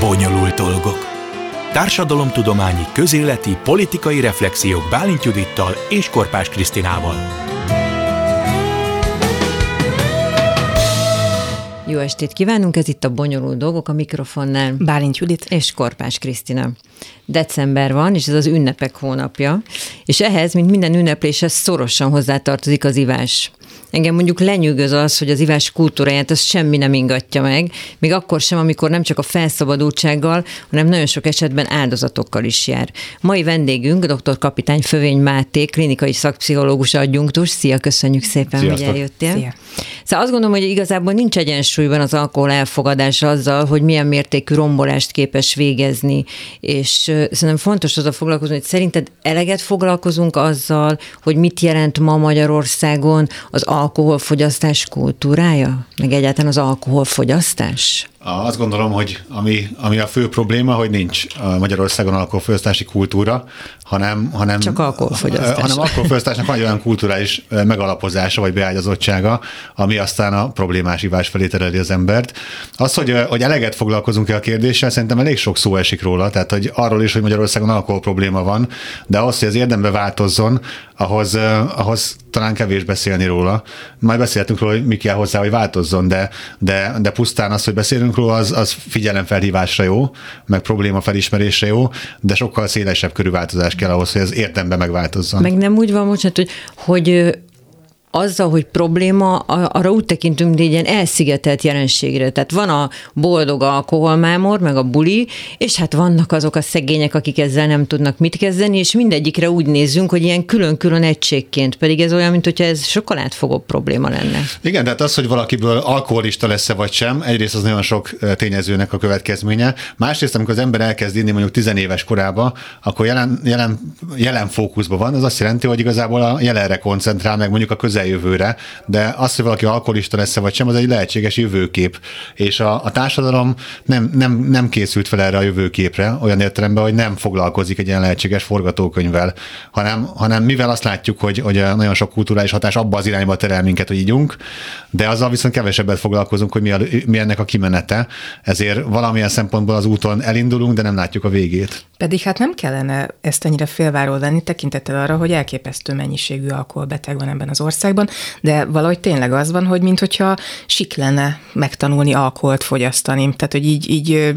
Bonyolult dolgok. Társadalomtudományi, közéleti, politikai reflexiók Bálint Judittal és Korpás Krisztinával. Jó estét kívánunk, ez itt a Bonyolult Dolgok a mikrofonnál. Bálint Judit. És Korpás Krisztina. December van, és ez az ünnepek hónapja, és ehhez, mint minden ünnepléshez szorosan hozzátartozik az ivás. Engem mondjuk lenyűgöz az, hogy az ivás kultúráját az semmi nem ingatja meg, még akkor sem, amikor nem csak a felszabadultsággal, hanem nagyon sok esetben áldozatokkal is jár. Mai vendégünk, dr. kapitány Fövény Máté, klinikai szakpszichológus adjunktus. Szia, köszönjük szépen, Sziasztok. hogy eljöttél. Szia. Szóval azt gondolom, hogy igazából nincs egyensúlyban az alkohol elfogadása azzal, hogy milyen mértékű rombolást képes végezni, és szerintem fontos az a foglalkozni, hogy szerinted eleget foglalkozunk azzal, hogy mit jelent ma Magyarországon az alkoholfogyasztás kultúrája, meg egyáltalán az alkoholfogyasztás? Azt gondolom, hogy ami, ami a fő probléma, hogy nincs Magyarországon alkoholfogyasztási kultúra, hanem, hanem, Csak alkoholfogyasztás. hanem alkoholfogyasztásnak van egy olyan kulturális megalapozása vagy beágyazottsága, ami aztán a problémás ivás felé tereli az embert. Az, hogy, hogy eleget foglalkozunk-e a kérdéssel, szerintem elég sok szó esik róla, tehát hogy arról is, hogy Magyarországon alkohol probléma van, de ahhoz, hogy az érdembe változzon, ahhoz, ahhoz talán kevés beszélni róla. Majd beszéltünk róla, hogy mi kell hozzá, hogy változzon, de, de, de pusztán az, hogy beszélünk róla, az, az figyelemfelhívásra jó, meg probléma felismerésre jó, de sokkal szélesebb körű változás kell ahhoz, hogy az érdembe megváltozzon. Meg nem úgy van, bocsánat, hogy, hogy azzal, hogy probléma, arra úgy tekintünk, mint egy ilyen elszigetelt jelenségre. Tehát van a boldog alkoholmámor, meg a buli, és hát vannak azok a szegények, akik ezzel nem tudnak mit kezdeni, és mindegyikre úgy nézzünk, hogy ilyen külön-külön egységként, pedig ez olyan, mint hogyha ez sokkal átfogóbb probléma lenne. Igen, tehát az, hogy valakiből alkoholista lesz-e vagy sem, egyrészt az nagyon sok tényezőnek a következménye. Másrészt, amikor az ember elkezd inni mondjuk tizenéves korába, akkor jelen, jelen, jelen fókuszban van, az azt jelenti, hogy igazából a jelenre koncentrál, meg mondjuk a közeljövőre, de az, hogy valaki alkoholista lesz-e vagy sem, az egy lehetséges jövőkép. És a, a társadalom nem, nem, nem készült fel erre a jövőképre, olyan értelemben, hogy nem foglalkozik egy ilyen lehetséges forgatókönyvvel, hanem, hanem mivel azt látjuk, hogy, hogy nagyon sok kulturális hatás abba az irányba terel minket, hogy ígyunk, de azzal viszont kevesebbet foglalkozunk, hogy mi, a, mi ennek a kimenete. Ezért valamilyen szempontból az úton elindulunk, de nem látjuk a végét. Pedig hát nem kellene ezt ennyire félváról venni, tekintettel arra, hogy elképesztő mennyiségű alkoholbeteg van ebben az országban, de valahogy tényleg az van, hogy minthogyha sik lenne megtanulni alkoholt fogyasztani. Tehát, hogy így, így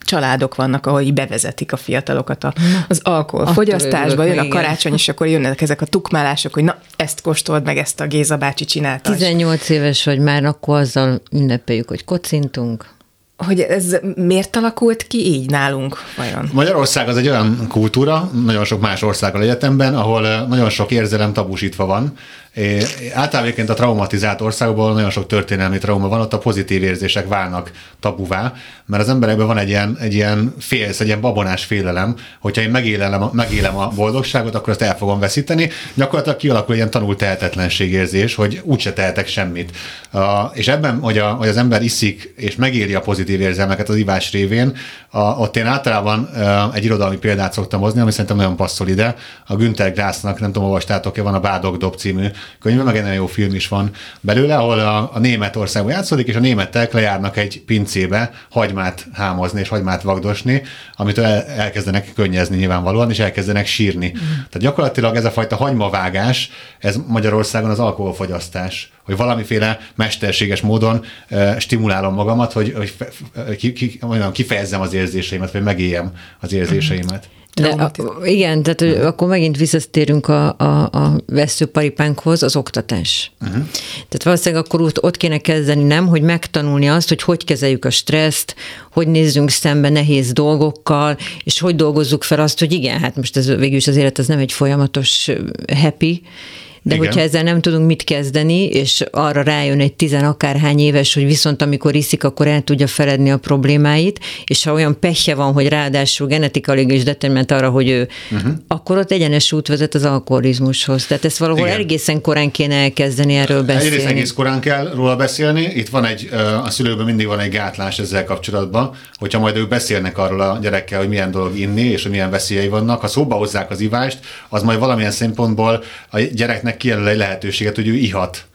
családok vannak, ahol így bevezetik a fiatalokat a, az alkoholfogyasztásba, jön a igen. karácsony, és akkor jönnek ezek a tukmálások, hogy na, ezt kóstold meg, ezt a Géza bácsi csinálta. 18 éves vagy már, akkor azzal ünnepeljük, hogy kocintunk. Hogy ez miért alakult ki így nálunk vajon? Magyarország az egy olyan kultúra, nagyon sok más országgal egyetemben, ahol nagyon sok érzelem tabusítva van. É, általában a traumatizált országokban nagyon sok történelmi trauma van, ott a pozitív érzések válnak tabuvá, mert az emberekben van egy ilyen, egy ilyen félsz, egy ilyen babonás félelem, hogyha én megélem, a- megélem a boldogságot, akkor azt el fogom veszíteni. Gyakorlatilag kialakul egy ilyen tanult tehetetlenségérzés, hogy úgyse tehetek semmit. Uh, és ebben, hogy, a, hogy az ember iszik és megéli a pozitív érzelmeket az ivás révén, a, ott én általában egy irodalmi példát szoktam hozni, ami szerintem nagyon passzol ide. A Günther Grassnak, nem tudom, olvastátok-e, van a Bádog Dob című könyve, meg egy nagyon jó film is van belőle, ahol a, a Németországban játszódik, és a németek lejárnak egy pincébe hagymát hámozni és hagymát vagdosni, amitől el, elkezdenek könnyezni nyilvánvalóan, és elkezdenek sírni. Mm. Tehát gyakorlatilag ez a fajta hagymavágás, ez Magyarországon az alkoholfogyasztás, hogy valamiféle mesterséges módon uh, stimulálom magamat, hogy, hogy ki, ki, mondjam, kifejezzem az érzéseimet, vagy megéljem az érzéseimet. De a, igen, tehát hogy akkor megint visszatérünk a, a, a veszőparipánkhoz, az oktatás. Uh-huh. Tehát valószínűleg akkor ott, ott kéne kezdeni, nem, hogy megtanulni azt, hogy hogy kezeljük a stresszt, hogy nézzünk szembe nehéz dolgokkal, és hogy dolgozzuk fel azt, hogy igen, hát most ez végül is az élet az nem egy folyamatos happy, de Igen. hogyha ezzel nem tudunk mit kezdeni, és arra rájön egy tizen akárhány éves, hogy viszont amikor iszik, akkor el tudja feledni a problémáit, és ha olyan pehje van, hogy ráadásul genetikailag is determinált arra, hogy ő, uh-huh. akkor ott egyenes út vezet az alkoholizmushoz. Tehát ezt valahol Igen. egészen korán kéne elkezdeni erről beszélni. Egyrészt egész korán kell róla beszélni. Itt van egy, a szülőkben mindig van egy gátlás ezzel kapcsolatban, hogyha majd ők beszélnek arról a gyerekkel, hogy milyen dolog inni, és hogy milyen veszélyei vannak. Ha szóba hozzák az ivást, az majd valamilyen szempontból a gyereknek kijelöl egy lehetőséget, hogy ő ihat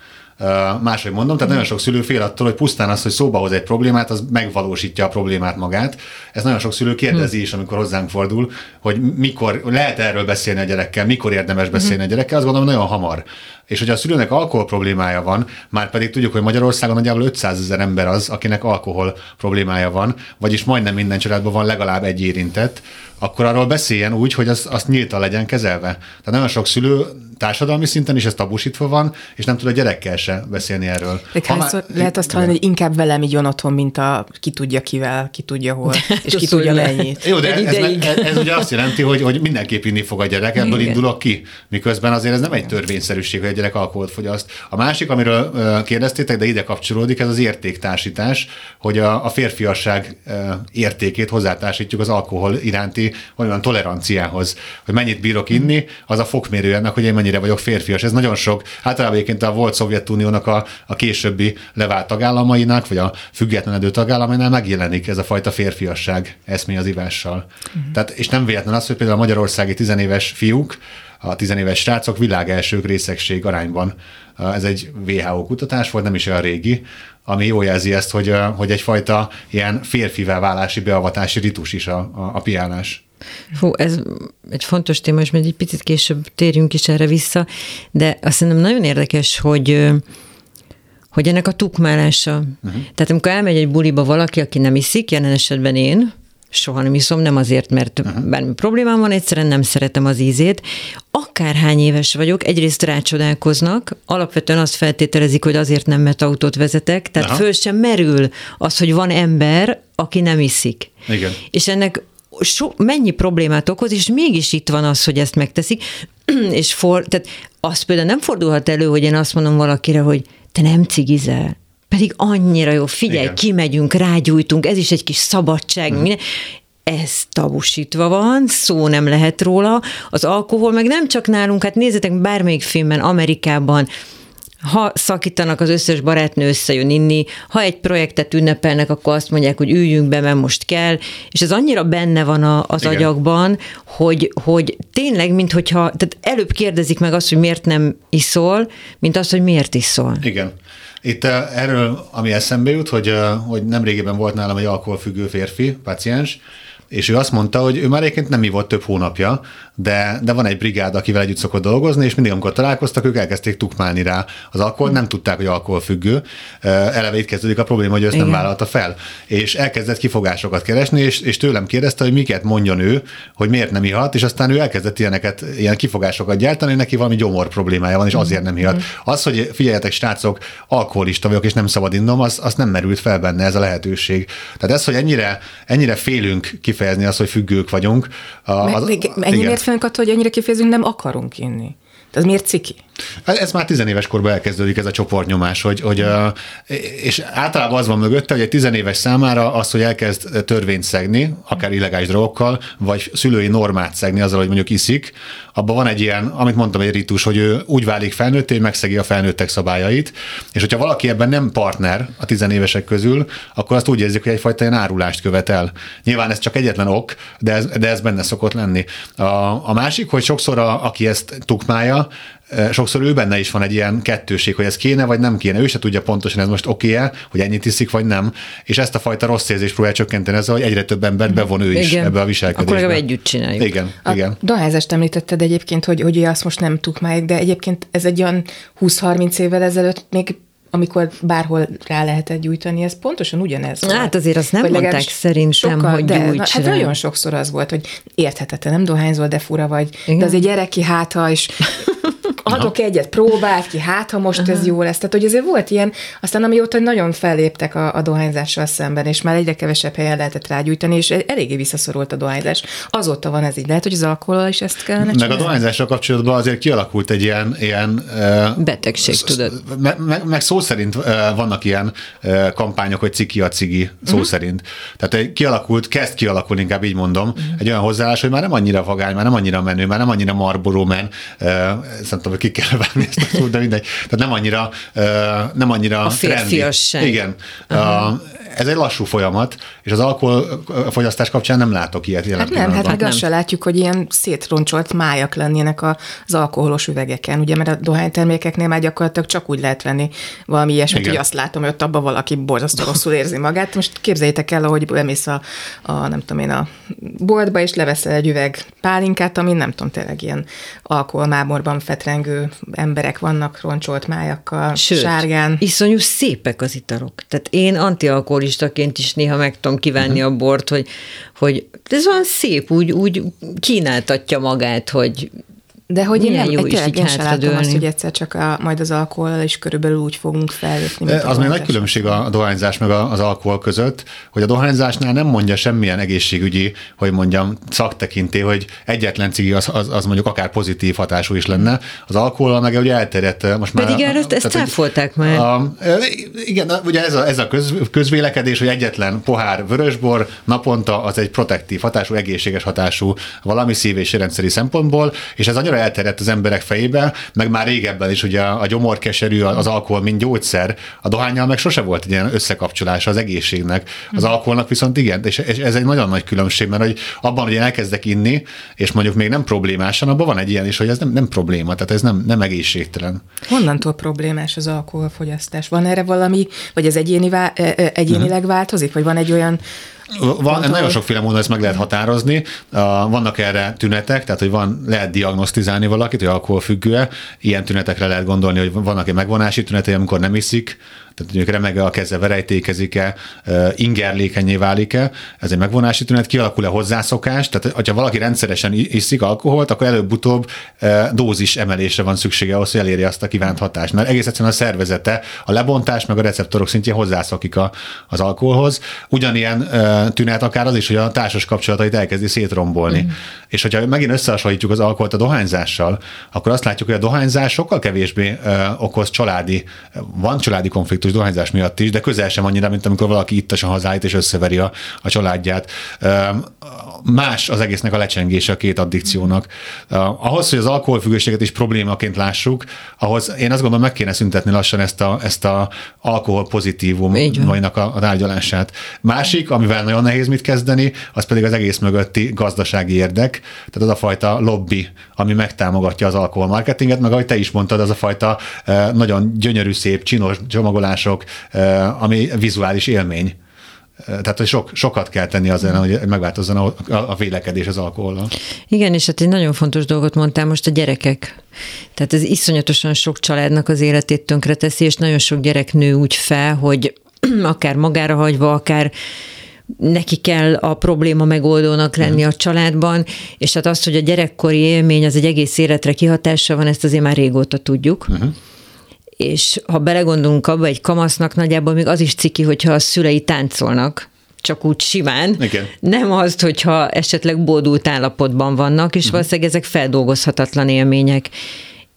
máshogy mondom, tehát nagyon sok szülő fél attól, hogy pusztán az, hogy szóba hoz egy problémát, az megvalósítja a problémát magát. Ez nagyon sok szülő kérdezi is, amikor hozzánk fordul, hogy mikor lehet erről beszélni a gyerekkel, mikor érdemes beszélni a gyerekkel, azt gondolom nagyon hamar. És hogyha a szülőnek alkohol problémája van, már pedig tudjuk, hogy Magyarországon nagyjából 500 ezer ember az, akinek alkohol problémája van, vagyis majdnem minden családban van legalább egy érintett, akkor arról beszéljen úgy, hogy az, azt nyíltan legyen kezelve. Tehát nagyon sok szülő társadalmi szinten is ez tabusítva van, és nem tud a gyerekkel se beszélni erről. De hányszor már, lehet azt hallani, hogy inkább velem így van otthon, mint a ki tudja kivel, ki tudja hol, és ki tudja mennyit. Jó, de ez, ez, ez, ugye azt jelenti, hogy, hogy mindenképp inni fog a gyerek, ebből Igen. indulok ki. Miközben azért ez nem egy törvényszerűség, hogy a gyerek alkoholt fogyaszt. A másik, amiről kérdeztétek, de ide kapcsolódik, ez az értéktársítás, hogy a, a férfiasság értékét hozzátársítjuk az alkohol iránti olyan toleranciához, hogy mennyit bírok inni, az a fokmérő ennek, hogy én mennyire vagyok férfias. Ez nagyon sok, általában egyébként a volt Szovjetuniónak a, a későbbi levált tagállamainak, vagy a függetlenedő tagállamainál megjelenik ez a fajta férfiasság eszmény az ivással. Uh-huh. Tehát, és nem véletlen az, hogy például a magyarországi tizenéves fiúk, a tizenéves srácok világ elsők részegség arányban. Ez egy WHO kutatás volt, nem is olyan régi, ami jól jelzi ezt, hogy, hogy egyfajta ilyen férfivel válási beavatási ritus is a, a, a piálás. Fú, ez egy fontos téma, és majd egy picit később térjünk is erre vissza, de azt szerintem nagyon érdekes, hogy hogy ennek a tukmálása. Uh-huh. Tehát amikor elmegy egy buliba valaki, aki nem iszik, jelen esetben én, soha nem iszom, nem azért, mert uh-huh. bármi problémám van, egyszerűen nem szeretem az ízét. Akárhány éves vagyok, egyrészt rácsodálkoznak, alapvetően azt feltételezik, hogy azért nem, mert autót vezetek, tehát Aha. föl sem merül az, hogy van ember, aki nem iszik. Igen. És ennek so, mennyi problémát okoz, és mégis itt van az, hogy ezt megteszik, és for, tehát az például nem fordulhat elő, hogy én azt mondom valakire, hogy te nem cigizel, pedig annyira jó, figyelj, Igen. kimegyünk, rágyújtunk, ez is egy kis szabadság, hmm. minden ez tabusítva van, szó nem lehet róla. Az alkohol meg nem csak nálunk, hát nézzetek bármelyik filmben, Amerikában, ha szakítanak, az összes barátnő összejön inni, ha egy projektet ünnepelnek, akkor azt mondják, hogy üljünk be, mert most kell, és ez annyira benne van a, az Igen. agyakban, hogy, hogy tényleg, minthogyha, tehát előbb kérdezik meg azt, hogy miért nem iszol, mint azt, hogy miért iszol. Igen. Itt uh, erről, ami eszembe jut, hogy, uh, hogy nemrégiben volt nálam egy alkoholfüggő férfi, paciens, és ő azt mondta, hogy ő már egyébként nem ivott több hónapja, de, de van egy brigád, akivel együtt szokott dolgozni, és mindig, amikor találkoztak, ők elkezdték tukmálni rá az alkohol, nem tudták, hogy alkoholfüggő. Eleve itt kezdődik a probléma, hogy ő ezt Igen. nem vállalta fel. És elkezdett kifogásokat keresni, és, és tőlem kérdezte, hogy miket mondjon ő, hogy miért nem ihat, és aztán ő elkezdett ilyeneket, ilyen kifogásokat gyártani, neki valami gyomor problémája van, és azért nem ihat. Az, hogy figyeljetek, srácok, alkoholista vagyok, és nem szabad innom, az, az nem merült fel benne ez a lehetőség. Tehát ez, hogy ennyire, ennyire félünk kifejezni azt, hogy függők vagyunk. Az, még, még, félünk attól, hogy ennyire kifejezünk, nem akarunk inni. Ez miért ciki? Hát ez már tizenéves korban elkezdődik ez a csoportnyomás, hogy, hogy és általában az van mögötte, hogy egy tizenéves számára az, hogy elkezd törvényt szegni, akár illegális drogokkal, vagy szülői normát szegni azzal, hogy mondjuk iszik, abban van egy ilyen, amit mondtam, egy ritus, hogy ő úgy válik felnőtté, hogy megszegi a felnőttek szabályait, és hogyha valaki ebben nem partner a tizenévesek közül, akkor azt úgy érzik, hogy egyfajta ilyen árulást követel. Nyilván ez csak egyetlen ok, de ez, de ez benne szokott lenni. A, a másik, hogy sokszor a, aki ezt tukmálja, sokszor ő benne is van egy ilyen kettőség, hogy ez kéne, vagy nem kéne. Ő se tudja pontosan, ez most oké-e, hogy ennyit iszik, vagy nem. És ezt a fajta rossz érzést próbálja csökkenteni ezzel, hogy egyre több ember bevon ő is igen. ebbe a viselkedésbe. Akkor együtt csináljuk. Igen, a igen. Dohányzást említetted egyébként, hogy, hogy azt most nem tukmáljuk, de egyébként ez egy olyan 20-30 évvel ezelőtt még amikor bárhol rá lehetett gyújtani, ez pontosan ugyanez Hát volt. azért azt nem hogy mondták szerintem, sokkal, hogy de, na, Hát nagyon sokszor az volt, hogy érthetetlen, nem dohányzol, de fura vagy, Igen? de azért gyereki hátha, és adok Aha. egyet, próbált ki, hát ha most ez jó lesz. Tehát, hogy azért volt ilyen, aztán amióta nagyon felléptek a, a dohányzással szemben, és már egyre kevesebb helyen lehetett rágyújtani, és eléggé visszaszorult a dohányzás. Azóta van ez így. Lehet, hogy az alkohol is ezt kellene Meg csinálni? a dohányzással kapcsolatban azért kialakult egy ilyen... ilyen Betegség, sz, tudod. Meg, meg, meg szó szerint vannak ilyen kampányok, hogy ciki a cigi, szó uh-huh. szerint. Tehát kialakult, kezd kialakulni, inkább így mondom, uh-huh. egy olyan hozzáállás, hogy már nem annyira vagány, már nem annyira menő, már nem annyira marboró men, szerintem ki kell vágni ezt a szót, de mindegy. Tehát nem annyira, nem annyira A férfiasság. Igen. Uh-huh. Ez egy lassú folyamat, és az alkoholfogyasztás kapcsán nem látok ilyet jelen Hát nem, hát nem. azt se látjuk, hogy ilyen szétroncsolt májak lennének a- az alkoholos üvegeken, ugye, mert a dohánytermékeknél már gyakorlatilag csak úgy lehet venni valami ilyesmit, Igen. hogy azt látom, hogy ott abban valaki borzasztó rosszul érzi magát. Most képzeljétek el, ahogy bemész a, a, nem tudom én, a boltba, és leveszel egy üveg pálinkát, ami nem tudom, tényleg ilyen alkoholmámorban fetrengő emberek vannak roncsolt májakkal, Sőt, sárgán. iszonyú szépek az italok. Tehát én antialkoholistaként is néha meg tudom kívánni Mhm. a bort, hogy, hogy ez olyan szép, úgy, úgy kínáltatja magát, hogy De hogy én Milyen nem, jó én is így én sem látom azt, hogy egyszer csak a, majd az alkohol is körülbelül úgy fogunk a Az még nagy különbség a dohányzás meg az alkohol között, hogy a dohányzásnál nem mondja semmilyen egészségügyi, hogy mondjam, szaktekinté, hogy egyetlen cigi az, az, az mondjuk akár pozitív hatású is lenne. Az alkohol meg ugye elterjedt most már. Pedig erről ezt tehát, hogy cáfolták már. A, igen, ugye ez a, ez a köz, közvélekedés, hogy egyetlen pohár vörösbor naponta az egy protektív hatású, egészséges hatású valami szív- és rendszeri szempontból, és ez annyira elterjedt az emberek fejébe, meg már régebben is ugye a gyomorkeserű, az alkohol, mint gyógyszer, a dohányjal meg sose volt egy ilyen összekapcsolása az egészségnek. Az alkoholnak viszont igen, és, ez egy nagyon nagy különbség, mert hogy abban, hogy én elkezdek inni, és mondjuk még nem problémásan, abban van egy ilyen is, hogy ez nem, nem probléma, tehát ez nem, nem egészségtelen. Honnantól problémás az alkoholfogyasztás? Van erre valami, vagy ez egyéni vá- e- e- egyénileg változik, vagy van egy olyan Van, nagyon sokféle módon ezt meg lehet határozni. Vannak erre tünetek, tehát hogy van, lehet diagnosztizálni valakit, hogy alkoholfüggő-e. Ilyen tünetekre lehet gondolni, hogy vannak egy megvonási tünetei, amikor nem iszik, tehát mondjuk remege a keze, verejtékezik-e, ingerlékenyé válik-e, ez egy megvonási tünet, kialakul-e hozzászokás, tehát hogyha valaki rendszeresen iszik alkoholt, akkor előbb-utóbb dózis emelésre van szüksége ahhoz, hogy elérje azt a kívánt hatást, mert egész egyszerűen a szervezete, a lebontás meg a receptorok szintjén hozzászokik a, az alkoholhoz. Ugyanilyen tünet akár az is, hogy a társas kapcsolatait elkezdi szétrombolni. Mm. És hogyha megint összehasonlítjuk az alkoholt a dohányzással, akkor azt látjuk, hogy a dohányzás sokkal kevésbé okoz családi, van családi konfliktus dohányzás miatt is, de közel sem annyira, mint amikor valaki ittasan hazáit és összeveri a, a családját. Más az egésznek a lecsengése a két addikciónak. Uh, ahhoz, hogy az alkoholfüggőséget is problémaként lássuk, ahhoz én azt gondolom meg kéne szüntetni lassan ezt a, ezt a alkohol pozitívum a, a tárgyalását. Másik, amivel nagyon nehéz mit kezdeni, az pedig az egész mögötti gazdasági érdek, tehát az a fajta lobby, ami megtámogatja az alkoholmarketinget, meg ahogy te is mondtad, az a fajta eh, nagyon gyönyörű, szép, csinos csomagolások, eh, ami vizuális élmény. Eh, Tehát, hogy sok, sokat kell tenni azért, hogy megváltozzon a, a, vélekedés az alkohollal. Igen, és hát egy nagyon fontos dolgot mondtál most a gyerekek. Tehát ez iszonyatosan sok családnak az életét tönkreteszi, és nagyon sok gyerek nő úgy fel, hogy akár magára hagyva, akár neki kell a probléma megoldónak lenni a családban, és hát azt, hogy a gyerekkori élmény az egy egész életre kihatással van, ezt azért már régóta tudjuk. Uh-huh. És ha belegondolunk abba, egy kamasznak nagyjából még az is ciki, hogyha a szülei táncolnak, csak úgy simán. Igen. Nem azt, hogyha esetleg boldult állapotban vannak, és valószínűleg ezek feldolgozhatatlan élmények.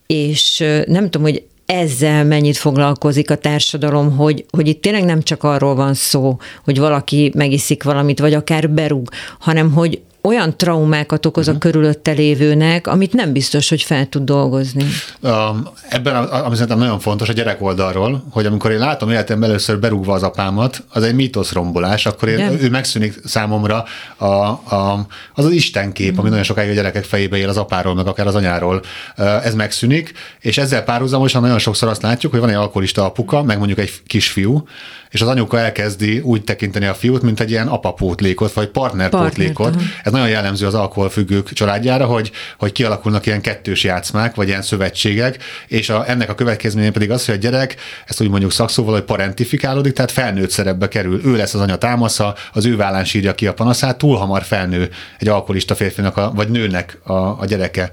És nem tudom, hogy ezzel mennyit foglalkozik a társadalom, hogy, hogy itt tényleg nem csak arról van szó, hogy valaki megiszik valamit, vagy akár berúg, hanem hogy olyan traumákat okoz a körülötte lévőnek, amit nem biztos, hogy fel tud dolgozni. Um, ebben, ami szerintem nagyon fontos a gyerek oldalról, hogy amikor én látom életemben először berúgva az apámat, az egy mítoszrombolás, akkor én, ő megszűnik számomra a, a, az az istenkép, ami nagyon sokáig a gyerekek fejébe él az apáról, meg akár az anyáról. Uh, Ez megszűnik, és ezzel párhuzamosan nagyon sokszor azt látjuk, hogy van egy alkoholista apuka, meg mondjuk egy kisfiú, és az anyuka elkezdi úgy tekinteni a fiút, mint egy ilyen apapótlékot, vagy partnerpótlékot. Partnert, Ez nagyon jellemző az alkoholfüggők családjára, hogy, hogy kialakulnak ilyen kettős játszmák, vagy ilyen szövetségek, és a, ennek a következménye pedig az, hogy a gyerek, ezt úgy mondjuk szakszóval, hogy parentifikálódik, tehát felnőtt szerepbe kerül. Ő lesz az anya támasza, az ő vállán sírja ki a panaszát, túl hamar felnő egy alkoholista férfinak, a, vagy nőnek a, a gyereke.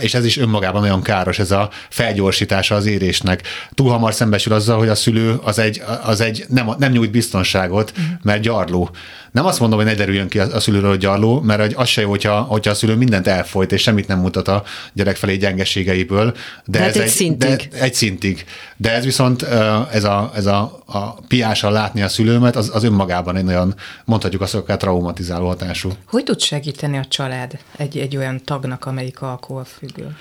És ez is önmagában nagyon káros, ez a felgyorsítása az érésnek. Túl hamar szembesül azzal, hogy a szülő az egy, az egy nem, nem nyújt biztonságot, mert gyarló. Nem azt mondom, hogy ne derüljön ki a, a szülőről, hogy gyarló, mert az se jó, hogyha, hogyha a szülő mindent elfolyt, és semmit nem mutat a gyerek felé gyengeségeiből. De, de ez egy, egy szintig. De, egy szintig. De ez viszont ez a, ez a, a piással látni a szülőmet, az, az önmagában egy nagyon, mondhatjuk azt, akár traumatizáló hatású. Hogy tud segíteni a család egy, egy olyan tagnak, amelyik alkoholfüggő?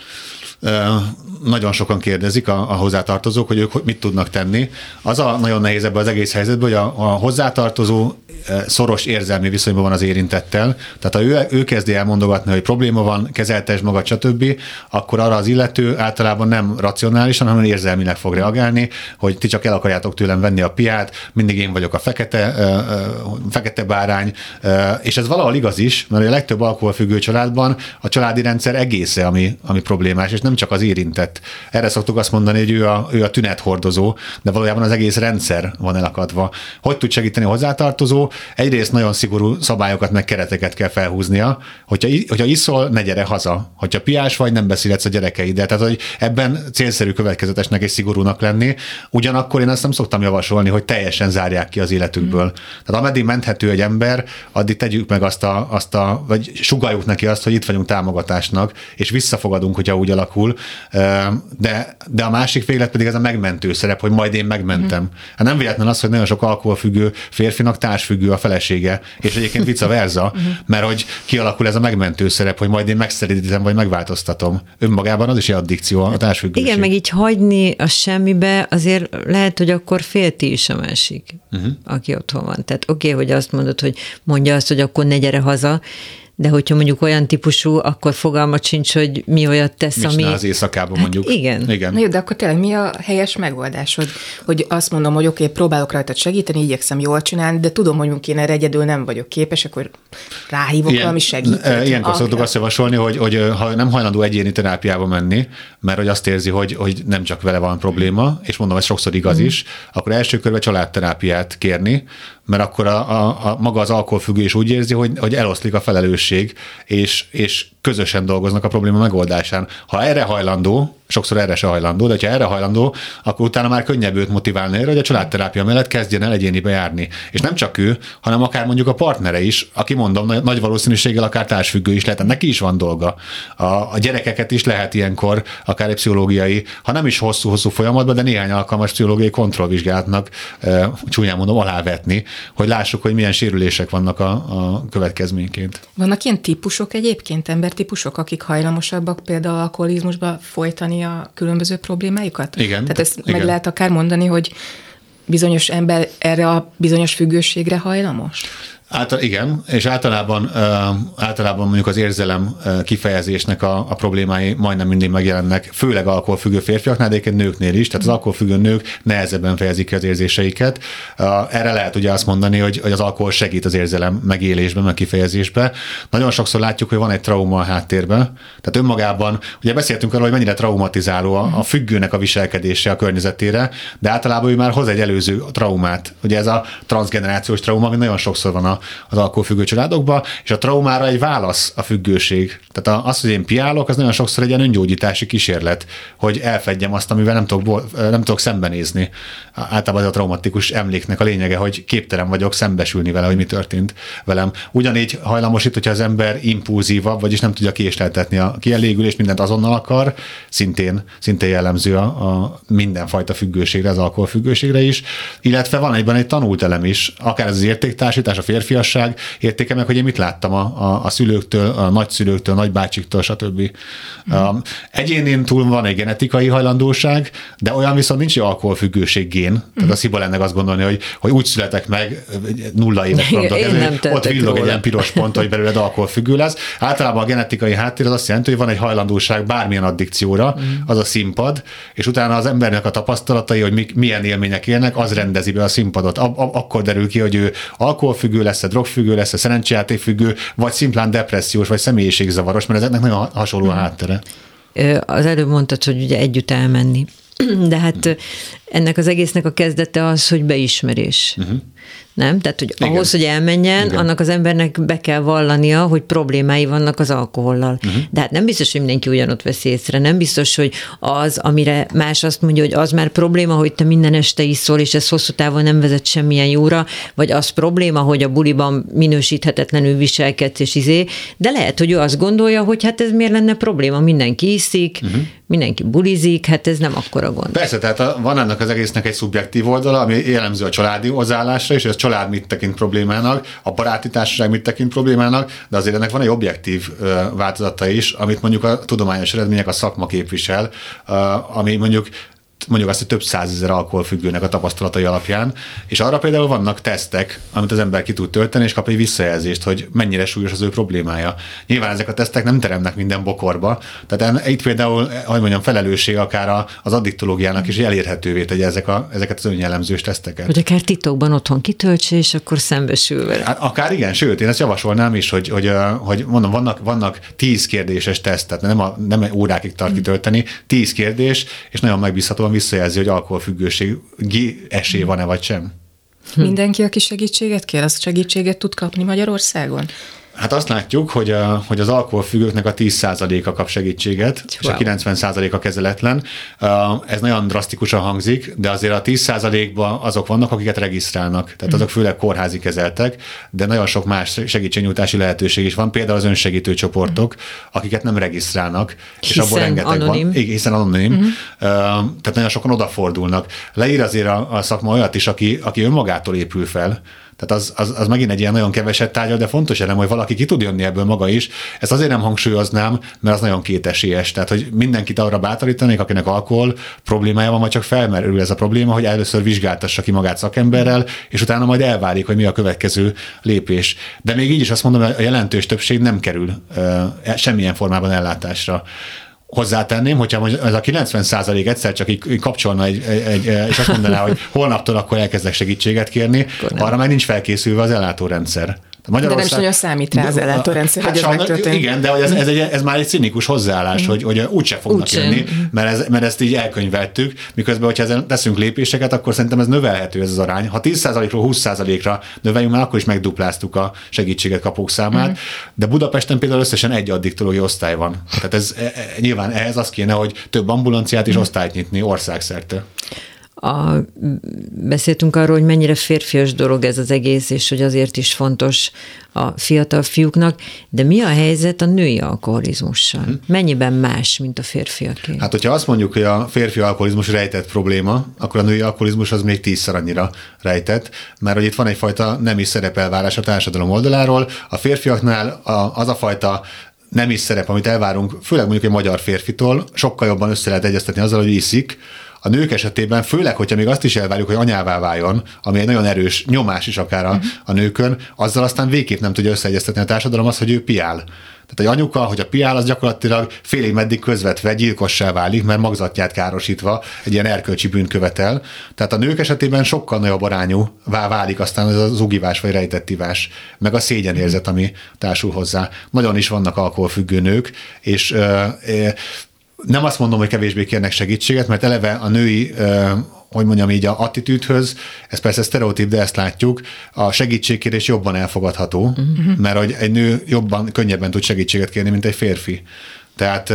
Nagyon sokan kérdezik a, a hozzátartozók, hogy ők mit tudnak tenni. Az a nagyon nehéz ebben az egész helyzetben, hogy a, a hozzátartozó szoros érzelmi viszonyban van az érintettel. Tehát ha ő, ő kezdi elmondogatni, hogy probléma van, kezeltes magad, stb., akkor arra az illető általában nem racionálisan, hanem érzelmileg fog reagálni, hogy ti csak el akarjátok tőlem venni a piát, mindig én vagyok a fekete, fekete bárány, és ez valahol igaz is, mert a legtöbb alkoholfüggő családban a családi rendszer egésze, ami, ami problémás, és nem csak az érintett. Erre szoktuk azt mondani, hogy ő a, ő a tünethordozó, de valójában az egész rendszer van elakadva. Hogy tud segíteni a hozzátartozó? Egyrészt nagyon szigorú szabályokat meg kereteket kell felhúznia, hogyha, hogyha iszol, ne gyere haza. Hogyha piás vagy, nem beszélhetsz a gyerekeiddel. Tehát, hogy ebben célszerű következetesnek és szigorúnak lenni. Ugyanakkor én ezt nem szoktam javasolni, hogy teljesen zárják ki az életükből. Mm. Tehát ameddig menthető egy ember, addig tegyük meg azt a, azt a, vagy sugaljuk neki azt, hogy itt vagyunk támogatásnak, és visszafogadunk, hogyha úgy alakul. De, de a másik véglet pedig ez a megmentő szerep, hogy majd én megmentem. Mm. Hát nem véletlen az, hogy nagyon sok alkoholfüggő férfinak társfüggő a felesége, és egyébként vice versa, mhm. mert hogy kialakul ez a megmentő szerep, hogy majd én megszerítem, vagy megváltoztatom. Önmagában az is egy addikció a társfüggőség. Igen, meg így hagyni a semmibe, azért lehet, hogy akkor félti is a másik, uh-huh. aki otthon van. Tehát oké, okay, hogy azt mondod, hogy mondja azt, hogy akkor ne gyere haza, de hogyha mondjuk olyan típusú, akkor fogalmat sincs, hogy mi olyat tesz, Mit ami... az éjszakában mondjuk. Hát igen. igen. Na jó, de akkor tényleg mi a helyes megoldás? Hogy, hogy azt mondom, hogy oké, okay, próbálok rajtad segíteni, igyekszem jól csinálni, de tudom, hogy én erre egyedül nem vagyok képes, akkor ráhívok ilyen, valami segítőt. Ilyenkor szoktuk azt javasolni, hogy, hogy ha nem hajlandó egyéni terápiába menni, mert hogy azt érzi, hogy, hogy nem csak vele van probléma, és mondom, ez sokszor igaz mm. is, akkor első körben családterápiát kérni, mert akkor a, a, a maga az alkoholfüggő is úgy érzi, hogy, hogy eloszlik a felelősség, és, és közösen dolgoznak a probléma megoldásán. Ha erre hajlandó, sokszor erre se hajlandó, de ha erre hajlandó, akkor utána már könnyebb őt motiválni erre, hogy a családterápia mellett kezdjen el egyénibe járni. És nem csak ő, hanem akár mondjuk a partnere is, aki mondom, nagy valószínűséggel akár társfüggő is lehet, neki is van dolga. A, a gyerekeket is lehet ilyenkor, akár egy pszichológiai, ha nem is hosszú-hosszú folyamatban, de néhány alkalmas pszichológiai kontrollvizsgálatnak e, csúnyán mondom alávetni, hogy lássuk, hogy milyen sérülések vannak a, a következményként. Vannak ilyen típusok egyébként, embertípusok, akik hajlamosabbak például alkoholizmusba folytani a különböző problémáikat? Igen. Tehát ezt igen. meg lehet akár mondani, hogy bizonyos ember erre a bizonyos függőségre hajlamos? Által, igen, és általában, általában mondjuk az érzelem kifejezésnek a, a problémái majdnem mindig megjelennek, főleg alkoholfüggő férfiaknál, de egyébként nőknél is, tehát az alkoholfüggő nők nehezebben fejezik ki az érzéseiket. Erre lehet ugye azt mondani, hogy, hogy az alkohol segít az érzelem megélésben, meg kifejezésben. Nagyon sokszor látjuk, hogy van egy trauma a háttérben, tehát önmagában, ugye beszéltünk arról, hogy mennyire traumatizáló a, a függőnek a viselkedése a környezetére, de általában ő már hoz egy előző traumát. Ugye ez a transgenerációs trauma, ami nagyon sokszor van a, az alkoholfüggő családokba, és a traumára egy válasz a függőség. Tehát az, hogy én piálok, az nagyon sokszor egy ilyen öngyógyítási kísérlet, hogy elfedjem azt, amivel nem tudok, nem tudok szembenézni. Általában az a traumatikus emléknek a lényege, hogy képtelen vagyok szembesülni vele, hogy mi történt velem. Ugyanígy hajlamos hogyha az ember impulzívabb, vagyis nem tudja késleltetni a kielégülést, mindent azonnal akar, szintén, szintén jellemző a, a mindenfajta függőségre, az alkoholfüggőségre is, illetve van egyben egy tanult elem is, akár az értéktársítás, a férfi férfiasság értéke meg, hogy én mit láttam a, a, a szülőktől, a nagyszülőktől, nagybácsiktól, stb. Mm. Um, egyénén túl van egy genetikai hajlandóság, de olyan viszont nincs, hogy alkoholfüggőség gén. Mm. Tehát az hiba lenne azt gondolni, hogy, hogy úgy születek meg, nulla éves ez, ott villog egy ilyen piros pont, hogy belőled alkoholfüggő lesz. Általában a genetikai háttér az azt jelenti, hogy van egy hajlandóság bármilyen addikcióra, mm. az a színpad, és utána az embernek a tapasztalatai, hogy milyen élmények élnek, az rendezi be a színpadot. akkor derül ki, hogy ő alkoholfüggő lesz, lesz-e drogfüggő, lesz-e szerencsejátékfüggő, vagy szimplán depressziós, vagy személyiségzavaros, mert ezeknek nagyon hasonló a háttere. Az előbb mondtad, hogy ugye együtt elmenni. De hát ennek az egésznek a kezdete az, hogy beismerés. Uh-huh. Nem? Tehát, hogy Igen. ahhoz, hogy elmenjen, Igen. annak az embernek be kell vallania, hogy problémái vannak az alkohollal. Uh-huh. De hát nem biztos, hogy mindenki ugyanott veszi észre. Nem biztos, hogy az, amire más azt mondja, hogy az már probléma, hogy te minden este iszol, és ez hosszú távon nem vezet semmilyen jóra, vagy az probléma, hogy a buliban minősíthetetlenül viselkedsz és izé, de lehet, hogy ő azt gondolja, hogy hát ez miért lenne probléma, mindenki iszik, uh-huh mindenki bulizik, hát ez nem akkora gond. Persze, tehát a, van ennek az egésznek egy szubjektív oldala, ami jellemző a családi hozzáállásra, és hogy a család mit tekint problémának, a baráti társaság mit tekint problémának, de azért ennek van egy objektív változata is, amit mondjuk a tudományos eredmények, a szakma képvisel, ami mondjuk mondjuk azt, hogy több százezer alkoholfüggőnek a tapasztalatai alapján, és arra például vannak tesztek, amit az ember ki tud tölteni, és kap egy visszajelzést, hogy mennyire súlyos az ő problémája. Nyilván ezek a tesztek nem teremnek minden bokorba, tehát itt például, hogy mondjam, felelősség akár az addiktológiának is elérhetővé tegye ezek a, ezeket az önjellemzős teszteket. Hogy akár titokban otthon kitöltse, és akkor szembesül vele. Hát akár igen, sőt, én ezt javasolnám is, hogy, hogy, hogy mondom, vannak, vannak tíz kérdéses tesztet, nem, a, nem órákig tart kitölteni, tíz kérdés, és nagyon megbízhatóan visszajelzi, hogy alkoholfüggőség esély van-e vagy sem. Mindenki, aki segítséget kér, az segítséget tud kapni Magyarországon? Hát azt látjuk, hogy, a, hogy az alkoholfüggőknek a 10%-a kap segítséget, wow. és a 90%-a kezeletlen. Ez nagyon drasztikusan hangzik, de azért a 10%-ban azok vannak, akiket regisztrálnak. Tehát azok főleg kórházi kezeltek, de nagyon sok más segítségnyújtási lehetőség is van, például az önsegítő csoportok, akiket nem regisztrálnak, hiszen és abból rengeteg anonim. van. Igen, hiszen anonim. Uh-huh. Tehát nagyon sokan odafordulnak. Leír azért a, a szakma olyat is, aki, aki önmagától épül fel, tehát az, az, az megint egy ilyen nagyon keveset tárgyal, de fontos elem, hogy valaki ki tud jönni ebből maga is. Ezt azért nem hangsúlyoznám, mert az nagyon kétesélyes. Tehát, hogy mindenkit arra bátorítanék, akinek alkohol problémája van, vagy csak felmerül ez a probléma, hogy először vizsgáltassa ki magát szakemberrel, és utána majd elvárik, hogy mi a következő lépés. De még így is azt mondom, hogy a jelentős többség nem kerül uh, semmilyen formában ellátásra hozzátenném, hogyha ez a 90 százalék egyszer csak így kapcsolna egy, egy, egy, és azt mondaná, hogy holnaptól akkor elkezdek segítséget kérni, arra már nincs felkészülve az ellátórendszer. Magyarország... De nem is nagyon számít rá az ellátórendszer, hát hogy ez megtörténik. Igen, de ez, ez, egy, ez már egy cinikus hozzáállás, mm. hogy, hogy úgyse fognak Úgy jönni, mert, ez, mert ezt így elkönyveltük, miközben, hogyha ezen teszünk lépéseket, akkor szerintem ez növelhető ez az arány. Ha 10%-ról 20%-ra növeljünk, már akkor is megdupláztuk a segítséget kapók számát, mm. de Budapesten például összesen egy addiktológiai osztály van. Tehát ez e, e, nyilván ehhez az kéne, hogy több ambulanciát és mm. osztályt nyitni országszerte a, beszéltünk arról, hogy mennyire férfias dolog ez az egész, és hogy azért is fontos a fiatal fiúknak, de mi a helyzet a női alkoholizmussal? Hmm. Mennyiben más, mint a férfiaké? Hát, hogyha azt mondjuk, hogy a férfi alkoholizmus rejtett probléma, akkor a női alkoholizmus az még tízszer annyira rejtett, mert hogy itt van egyfajta nemi szerepelvárás a társadalom oldaláról. A férfiaknál az a fajta nem is szerep, amit elvárunk, főleg mondjuk egy magyar férfitól, sokkal jobban össze lehet egyeztetni azzal, hogy iszik, a nők esetében, főleg, hogyha még azt is elvárjuk, hogy anyává váljon, ami egy nagyon erős nyomás is akár a, uh-huh. a nőkön, azzal aztán végképp nem tudja összeegyeztetni a társadalom az, hogy ő piál. Tehát egy anyuka, hogy a piál, az gyakorlatilag félig meddig közvetve gyilkossá válik, mert magzatját károsítva egy ilyen erkölcsi bűn követel. Tehát a nők esetében sokkal nagyobb arányú válik aztán ez az ugivás vagy rejtett ivás, meg a szégyenérzet, ami társul hozzá. Nagyon is vannak alkoholfüggő nők, és ö, ö, nem azt mondom, hogy kevésbé kérnek segítséget, mert eleve a női hogy mondjam így, a attitűdhöz, ez persze sztereotíp, de ezt látjuk, a segítségkérés jobban elfogadható, uh-huh. mert hogy egy nő jobban, könnyebben tud segítséget kérni, mint egy férfi. Tehát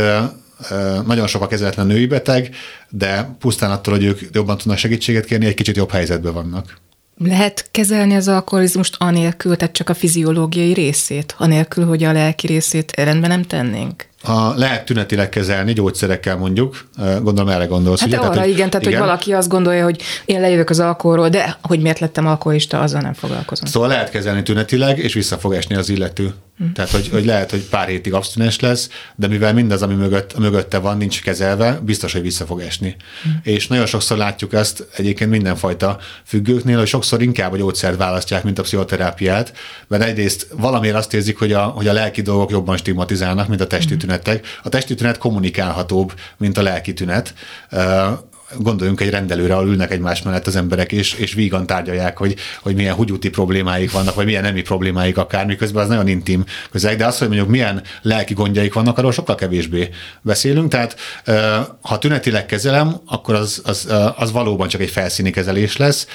nagyon sok a kezeletlen női beteg, de pusztán attól, hogy ők jobban tudnak segítséget kérni, egy kicsit jobb helyzetben vannak. Lehet kezelni az alkoholizmust anélkül, tehát csak a fiziológiai részét, anélkül, hogy a lelki részét rendben nem tennénk? Ha lehet tünetileg kezelni, gyógyszerekkel mondjuk, gondolom erre gondolsz. Hát ugye? arra tehát, hogy, igen, tehát igen. hogy valaki azt gondolja, hogy én lejövök az alkoholról, de hogy miért lettem alkoholista, azzal nem foglalkozom. Szóval lehet kezelni tünetileg, és vissza fog esni az illető. Hm. Tehát, hogy, hogy lehet, hogy pár hétig abstinens lesz, de mivel mindaz, ami mögött, mögötte van, nincs kezelve, biztos, hogy vissza fog esni. Hm. És nagyon sokszor látjuk ezt egyébként mindenfajta függőknél, hogy sokszor inkább a gyógyszert választják, mint a pszichoterápiát, mert egyrészt valamiért azt érzik, hogy a, hogy a lelki dolgok jobban stigmatizálnak, mint a testi hm tünetek. A testi tünet kommunikálhatóbb, mint a lelki tünet gondoljunk egy rendelőre, ahol ülnek egymás mellett az emberek, és, és vígan tárgyalják, hogy, hogy milyen húgyúti problémáik vannak, vagy milyen nemi problémáik akár, miközben az nagyon intim közeg, de az, hogy mondjuk milyen lelki gondjaik vannak, arról sokkal kevésbé beszélünk. Tehát ha tünetileg kezelem, akkor az, az, az valóban csak egy felszíni kezelés lesz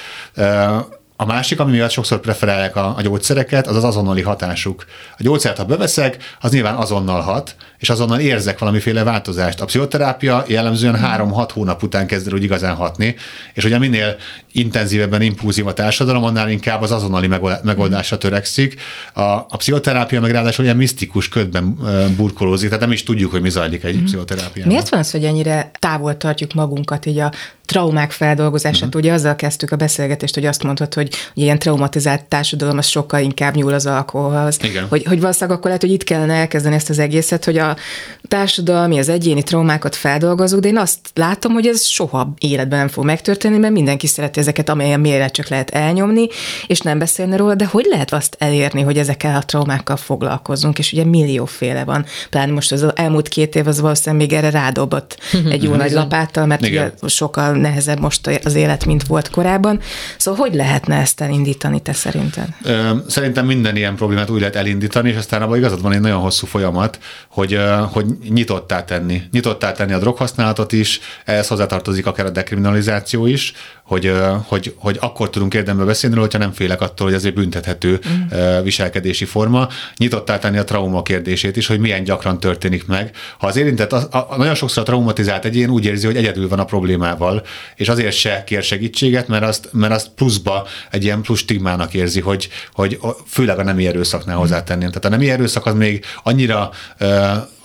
a másik, ami miatt sokszor preferálják a, a gyógyszereket, az az azonnali hatásuk. A gyógyszert, ha beveszek, az nyilván azonnal hat, és azonnal érzek valamiféle változást. A pszichoterápia jellemzően 3-6 hónap után kezd el úgy igazán hatni, és ugye minél intenzívebben impulzív a társadalom, annál inkább az azonnali megoldásra törekszik. A, a pszichoterápia meg ráadásul ilyen misztikus ködben burkolózik, tehát nem is tudjuk, hogy mi zajlik egy mm. pszichoterápiában. Miért van az, hogy ennyire távol tartjuk magunkat így a traumák feldolgozását. Uh-huh. Ugye azzal kezdtük a beszélgetést, hogy azt mondtad, hogy, hogy ilyen traumatizált társadalom az sokkal inkább nyúl az alkoholhoz. Igen. Hogy, hogy valószínűleg akkor lehet, hogy itt kellene elkezdeni ezt az egészet, hogy a társadalmi, az egyéni traumákat feldolgozunk, de én azt látom, hogy ez soha életben nem fog megtörténni, mert mindenki szereti ezeket, amelyen mélyre csak lehet elnyomni, és nem beszélni róla, de hogy lehet azt elérni, hogy ezekkel a traumákkal foglalkozunk, és ugye millióféle van. Pláne most az elmúlt két év az valószínűleg még erre rádobott egy jó nagy lapáttal, mert Igen. ugye sokkal nehezebb most az élet, mint volt korábban. Szóval hogy lehetne ezt elindítani te szerinted? Szerintem minden ilyen problémát úgy lehet elindítani, és aztán abban igazad van egy nagyon hosszú folyamat, hogy, hogy nyitottá tenni. Nyitottá tenni a droghasználatot is, ehhez hozzátartozik akár a dekriminalizáció is, hogy, hogy, hogy akkor tudunk érdembe beszélni, hogyha nem félek attól, hogy ez egy büntethető mm. viselkedési forma. Nyitottá tenni a trauma kérdését is, hogy milyen gyakran történik meg. Ha az érintett, a, a, nagyon sokszor a traumatizált egyén úgy érzi, hogy egyedül van a problémával, és azért se kér segítséget, mert azt, mert azt pluszba egy ilyen plusz stigmának érzi, hogy, hogy főleg a nemi erőszaknál hozzátenném. Tehát a nemi erőszak az még annyira,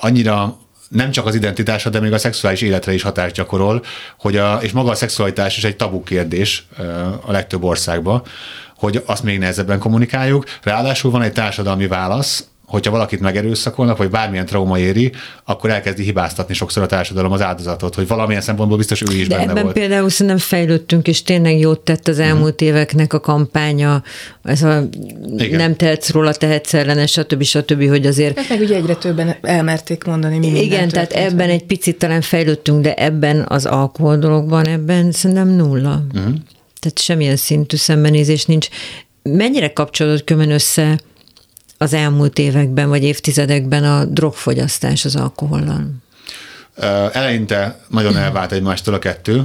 annyira nem csak az identitásra, de még a szexuális életre is hatást gyakorol, hogy a, és maga a szexualitás is egy tabu kérdés a legtöbb országban, hogy azt még nehezebben kommunikáljuk. Ráadásul van egy társadalmi válasz, hogyha valakit megerőszakolnak, vagy bármilyen trauma éri, akkor elkezdi hibáztatni sokszor a társadalom az áldozatot, hogy valamilyen szempontból biztos ő is De benne ebben volt. például szerintem fejlődtünk, és tényleg jót tett az elmúlt mm. éveknek a kampánya, ez a Igen. nem tehetsz róla, tehetsz ellenes, stb. stb., hogy azért... Hát meg ugye egyre többen elmerték mondani, mi Igen, tehát ebben egy picit talán fejlődtünk, de ebben az alkohol dologban, ebben szerintem nulla. Mm. Tehát semmilyen szintű szembenézés nincs. Mennyire kapcsolódott kömön össze az elmúlt években vagy évtizedekben a drogfogyasztás az alkohollal? Eleinte nagyon elvált egymástól a kettő.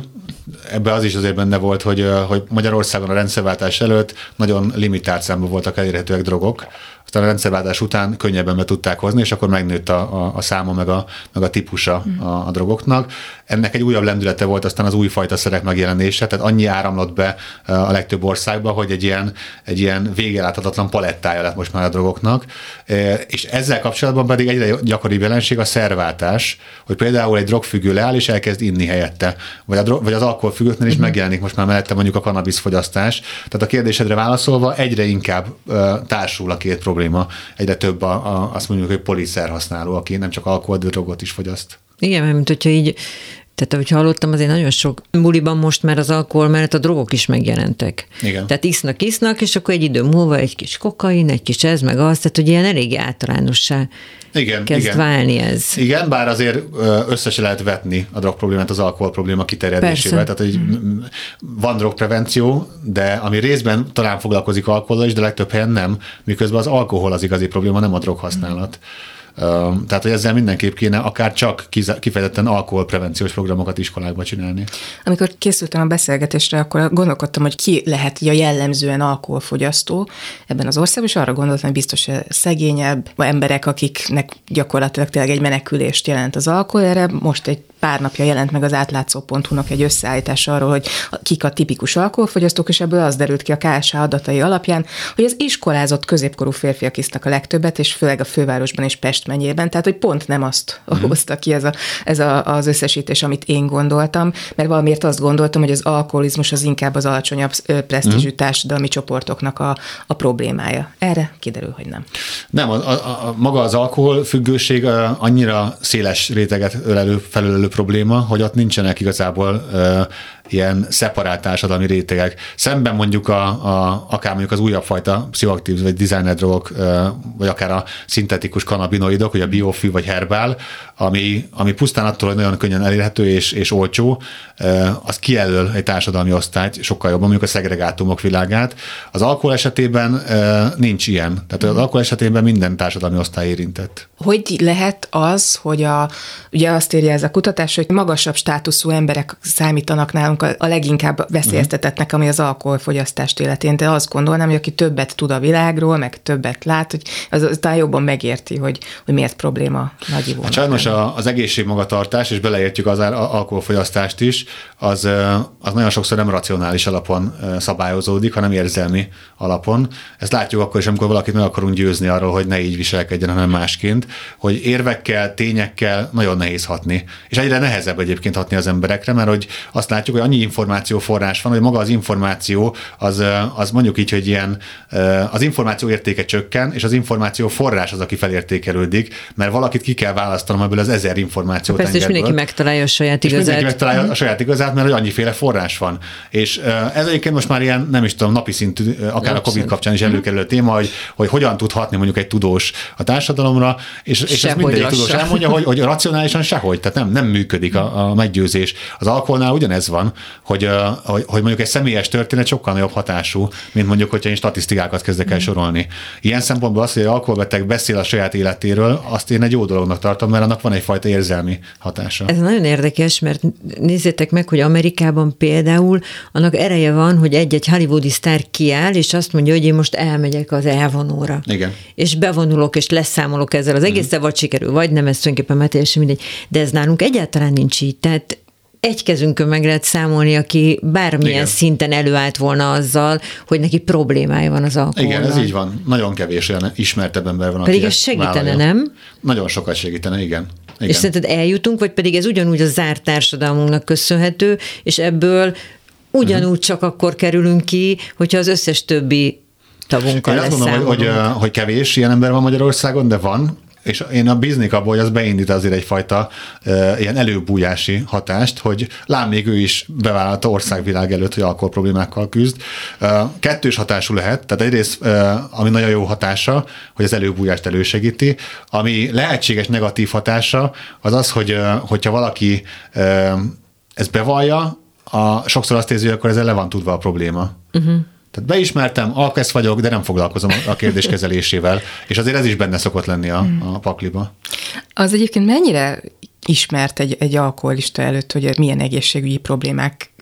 Ebbe az is azért benne volt, hogy, hogy Magyarországon a rendszerváltás előtt nagyon limitált számban voltak elérhetőek drogok aztán a rendszerváltás után könnyebben be tudták hozni, és akkor megnőtt a, a, a száma, meg a, meg a típusa a, a drogoknak. Ennek egy újabb lendülete volt aztán az újfajta szerek megjelenése, tehát annyi áramlott be a legtöbb országba, hogy egy ilyen, egy ilyen végeláthatatlan palettája lett most már a drogoknak. E, és ezzel kapcsolatban pedig egyre gyakoribb jelenség a szerváltás, hogy például egy drogfüggő leáll és elkezd inni helyette, vagy, a drog, vagy az alkoholfüggőknél is uh-huh. megjelenik most már mellette mondjuk a kanabiszfogyasztás. Tehát a kérdésedre válaszolva egyre inkább társul a két probléma probléma. Egyre több a, a, azt mondjuk, hogy poliszer használó, aki nem csak alkohol, de drogot is fogyaszt. Igen, mert mint hogyha így tehát, ahogy hallottam, azért nagyon sok buliban most már az alkohol mellett a drogok is megjelentek. Igen. Tehát isznak, isznak, és akkor egy idő múlva egy kis kokain, egy kis ez, meg az, tehát hogy ilyen elég általánossá igen, kezd igen. válni ez. Igen, bár azért össze lehet vetni a drog problémát az alkohol probléma kiterjedésével. Persze. Tehát, hogy van drogprevenció, de ami részben talán foglalkozik alkohollal is, de legtöbb helyen nem, miközben az alkohol az igazi probléma, nem a droghasználat. Mm. Tehát, hogy ezzel mindenképp kéne akár csak kifejezetten alkoholprevenciós programokat iskolákba csinálni. Amikor készültem a beszélgetésre, akkor gondolkodtam, hogy ki lehet a jellemzően alkoholfogyasztó ebben az országban, és arra gondoltam, hogy biztos szegényebb emberek, akiknek gyakorlatilag tényleg egy menekülést jelent az alkohol. Erre most egy pár napja jelent meg az átlátszó.hu-nak egy összeállítás arról, hogy kik a tipikus alkoholfogyasztók, és ebből az derült ki a KSH adatai alapján, hogy az iskolázott középkorú férfiak isznak a legtöbbet, és főleg a fővárosban és Pest megyében, tehát hogy pont nem azt mm. hozta ki ez, a, ez a, az összesítés, amit én gondoltam, mert valamiért azt gondoltam, hogy az alkoholizmus az inkább az alacsonyabb presztízsű mm. társadalmi csoportoknak a, a problémája. Erre kiderül, hogy nem. Nem, a, a, a, maga az alkoholfüggőség annyira széles réteget ölelő, felülelő probléma, hogy ott nincsenek igazából ilyen szeparált társadalmi rétegek. Szemben mondjuk a, a, akár mondjuk az újabb fajta pszichoaktív vagy designer drogok, vagy akár a szintetikus kanabinoidok, vagy a biofű vagy herbál, ami, ami pusztán attól, hogy nagyon könnyen elérhető és, és olcsó, az kijelöl egy társadalmi osztályt sokkal jobban, mondjuk a szegregátumok világát. Az alkohol esetében nincs ilyen. Tehát az alkohol esetében minden társadalmi osztály érintett. Hogy lehet az, hogy a, ugye azt írja ez a kutatás, hogy magasabb státuszú emberek számítanak nálunk társadalmunk a leginkább veszélyeztetettnek, ami az alkoholfogyasztást életén. De azt gondolnám, hogy aki többet tud a világról, meg többet lát, hogy az, az talán jobban megérti, hogy, hogy miért probléma nagy ivónak. Hát sajnos az egészségmagatartás, és beleértjük az alkoholfogyasztást is, az, az nagyon sokszor nem racionális alapon szabályozódik, hanem érzelmi alapon. Ezt látjuk akkor is, amikor valakit meg akarunk győzni arról, hogy ne így viselkedjen, hanem másként, hogy érvekkel, tényekkel nagyon nehéz hatni. És egyre nehezebb egyébként hatni az emberekre, mert hogy azt látjuk, hogy annyi információ forrás van, hogy maga az információ az, az mondjuk így, hogy ilyen az információ értéke csökken, és az információ forrás az, aki felértékelődik, mert valakit ki kell választanom ebből az ezer információt. Persze, és mindenki megtalálja a saját igazát. És mindenki megtalálja a saját igazát, mert hogy annyiféle forrás van. És ez egyébként most már ilyen, nem is tudom, napi szintű, akár a COVID kapcsán is előkerülő téma, hogy, hogy hogyan tud hatni mondjuk egy tudós a társadalomra, és, és ez mindegyik tudós elmondja, hogy, hogy racionálisan sehogy, tehát nem, nem működik a, a meggyőzés. Az alkoholnál ugyanez van, hogy, hogy, hogy mondjuk egy személyes történet sokkal nagyobb hatású, mint mondjuk, hogyha én statisztikákat kezdek el sorolni. Ilyen szempontból az, hogy egy alkoholbeteg beszél a saját életéről, azt én egy jó dolognak tartom, mert annak van egyfajta érzelmi hatása. Ez nagyon érdekes, mert nézzétek meg, hogy Amerikában például annak ereje van, hogy egy-egy hollywoodi sztár kiáll, és azt mondja, hogy én most elmegyek az elvonóra. Igen. És bevonulok, és leszámolok ezzel az egész, mm. vagy sikerül, vagy nem, ez tulajdonképpen már teljesen mindegy. De ez nálunk egyáltalán nincs így. Tehát egy kezünkön meg lehet számolni, aki bármilyen Igen. szinten előállt volna azzal, hogy neki problémája van az alkohollal. Igen, ez így van. Nagyon kevés olyan ismertebb ember van, Pedig ez segítene, vállalja. nem? Nagyon sokat segítene, igen. Igen. És szerinted eljutunk, vagy pedig ez ugyanúgy a zárt társadalmunknak köszönhető, és ebből ugyanúgy uh-huh. csak akkor kerülünk ki, hogyha az összes többi tavunkkal Én azt gondolom, hogy, hogy, hogy kevés ilyen ember van Magyarországon, de van, és én a bíznék abból, hogy az beindít azért egyfajta e, ilyen előbújási hatást, hogy lám még ő is bevállalta országvilág előtt, hogy alkohol problémákkal küzd. E, kettős hatású lehet, tehát egyrészt, e, ami nagyon jó hatása, hogy az előbújást elősegíti, ami lehetséges negatív hatása, az az, hogy e, hogyha valaki e, ezt bevallja, a, sokszor azt érzi, hogy akkor ezzel le van tudva a probléma. Uh-huh. Tehát beismertem, alkesz vagyok, de nem foglalkozom a kérdés kezelésével, és azért ez is benne szokott lenni a, hmm. a pakliba. Az egyébként mennyire ismert egy, egy alkoholista előtt, hogy milyen egészségügyi problémák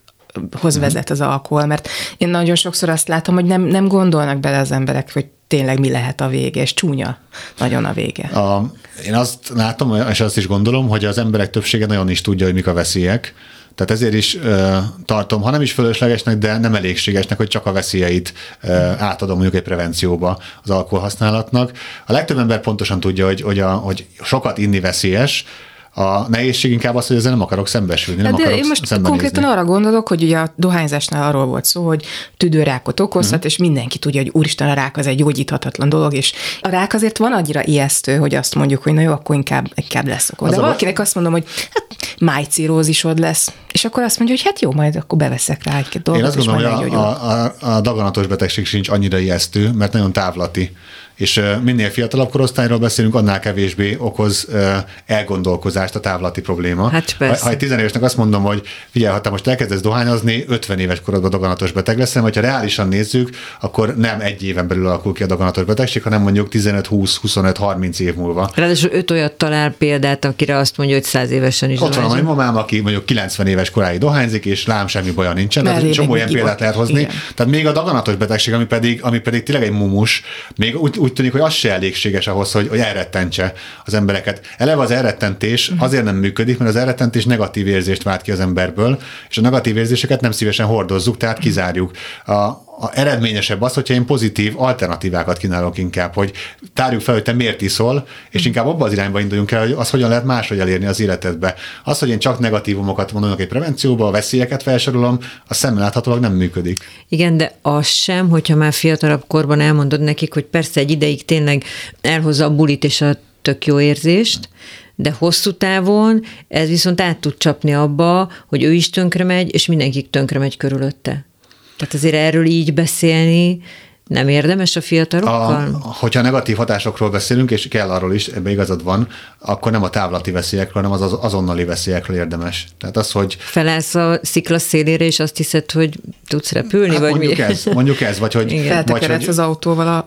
hoz hmm. vezet az alkohol, mert én nagyon sokszor azt látom, hogy nem, nem gondolnak bele az emberek, hogy tényleg mi lehet a vége, és csúnya nagyon a vége. A, én azt látom, és azt is gondolom, hogy az emberek többsége nagyon is tudja, hogy mik a veszélyek, tehát ezért is ö, tartom, ha nem is fölöslegesnek, de nem elégségesnek, hogy csak a veszélyeit ö, átadom mondjuk egy prevencióba az alkoholhasználatnak. A legtöbb ember pontosan tudja, hogy, hogy, a, hogy sokat inni veszélyes, a nehézség inkább az, hogy ezzel nem akarok szembesülni, nem hát de akarok én most konkrétan arra gondolok, hogy ugye a dohányzásnál arról volt szó, hogy tüdőrákot okozhat, uh-huh. és mindenki tudja, hogy úristen, a rák az egy gyógyíthatatlan dolog, és a rák azért van annyira ijesztő, hogy azt mondjuk, hogy na jó, akkor inkább, inkább lesz akkor. De valakinek azt mondom, hogy hát májcírózisod lesz, és akkor azt mondja, hogy hát jó, majd akkor beveszek rá egy-két dolgot. Én azt gondolom, hogy a, a, a daganatos betegség sincs annyira ijesztő, mert nagyon távlati és minél fiatalabb korosztályról beszélünk, annál kevésbé okoz elgondolkozást a távlati probléma. Hát ha, ha egy tizenévesnek azt mondom, hogy figyelj, ha te most elkezdesz dohányozni, 50 éves korodban daganatos beteg leszel, vagy ha reálisan nézzük, akkor nem egy éven belül alakul ki a daganatos betegség, hanem mondjuk 15, 20, 25, 30 év múlva. Ráadásul öt olyat talál példát, akire azt mondja, hogy 100 évesen is Ott van a mamám, aki mondjuk 90 éves koráig dohányzik, és lám semmi baja nincsen. Tehát csomó ilyen példát lehet hozni. Igen. Tehát még a daganatos betegség, ami pedig, ami pedig tényleg egy mumus, még úgy, úgy tűnik, hogy az se elégséges ahhoz, hogy, hogy elrettentse az embereket. Eleve az elrettentés uh-huh. azért nem működik, mert az elrettentés negatív érzést vált ki az emberből, és a negatív érzéseket nem szívesen hordozzuk, tehát kizárjuk. A, a eredményesebb az, hogyha én pozitív alternatívákat kínálok inkább, hogy tárjuk fel, hogy te miért iszol, és inkább abban az irányba induljunk el, hogy az hogyan lehet máshogy elérni az életedbe. Az, hogy én csak negatívumokat mondok egy prevencióba, a veszélyeket felsorolom, a szemmel láthatólag nem működik. Igen, de az sem, hogyha már fiatalabb korban elmondod nekik, hogy persze egy ideig tényleg elhozza a bulit és a tök jó érzést, de hosszú távon ez viszont át tud csapni abba, hogy ő is tönkre megy, és mindenki tönkre megy körülötte. Tehát azért erről így beszélni nem érdemes a fiatalokkal? A, hogyha negatív hatásokról beszélünk, és kell arról is, ebbe igazad van, akkor nem a távlati veszélyekről, hanem az azonnali veszélyekről érdemes. Tehát az, hogy... Felállsz a szikla szélére, és azt hiszed, hogy tudsz repülni, hát vagy mondjuk mi? Ez, mondjuk ez, vagy hogy... Vagy, hogy az autóval a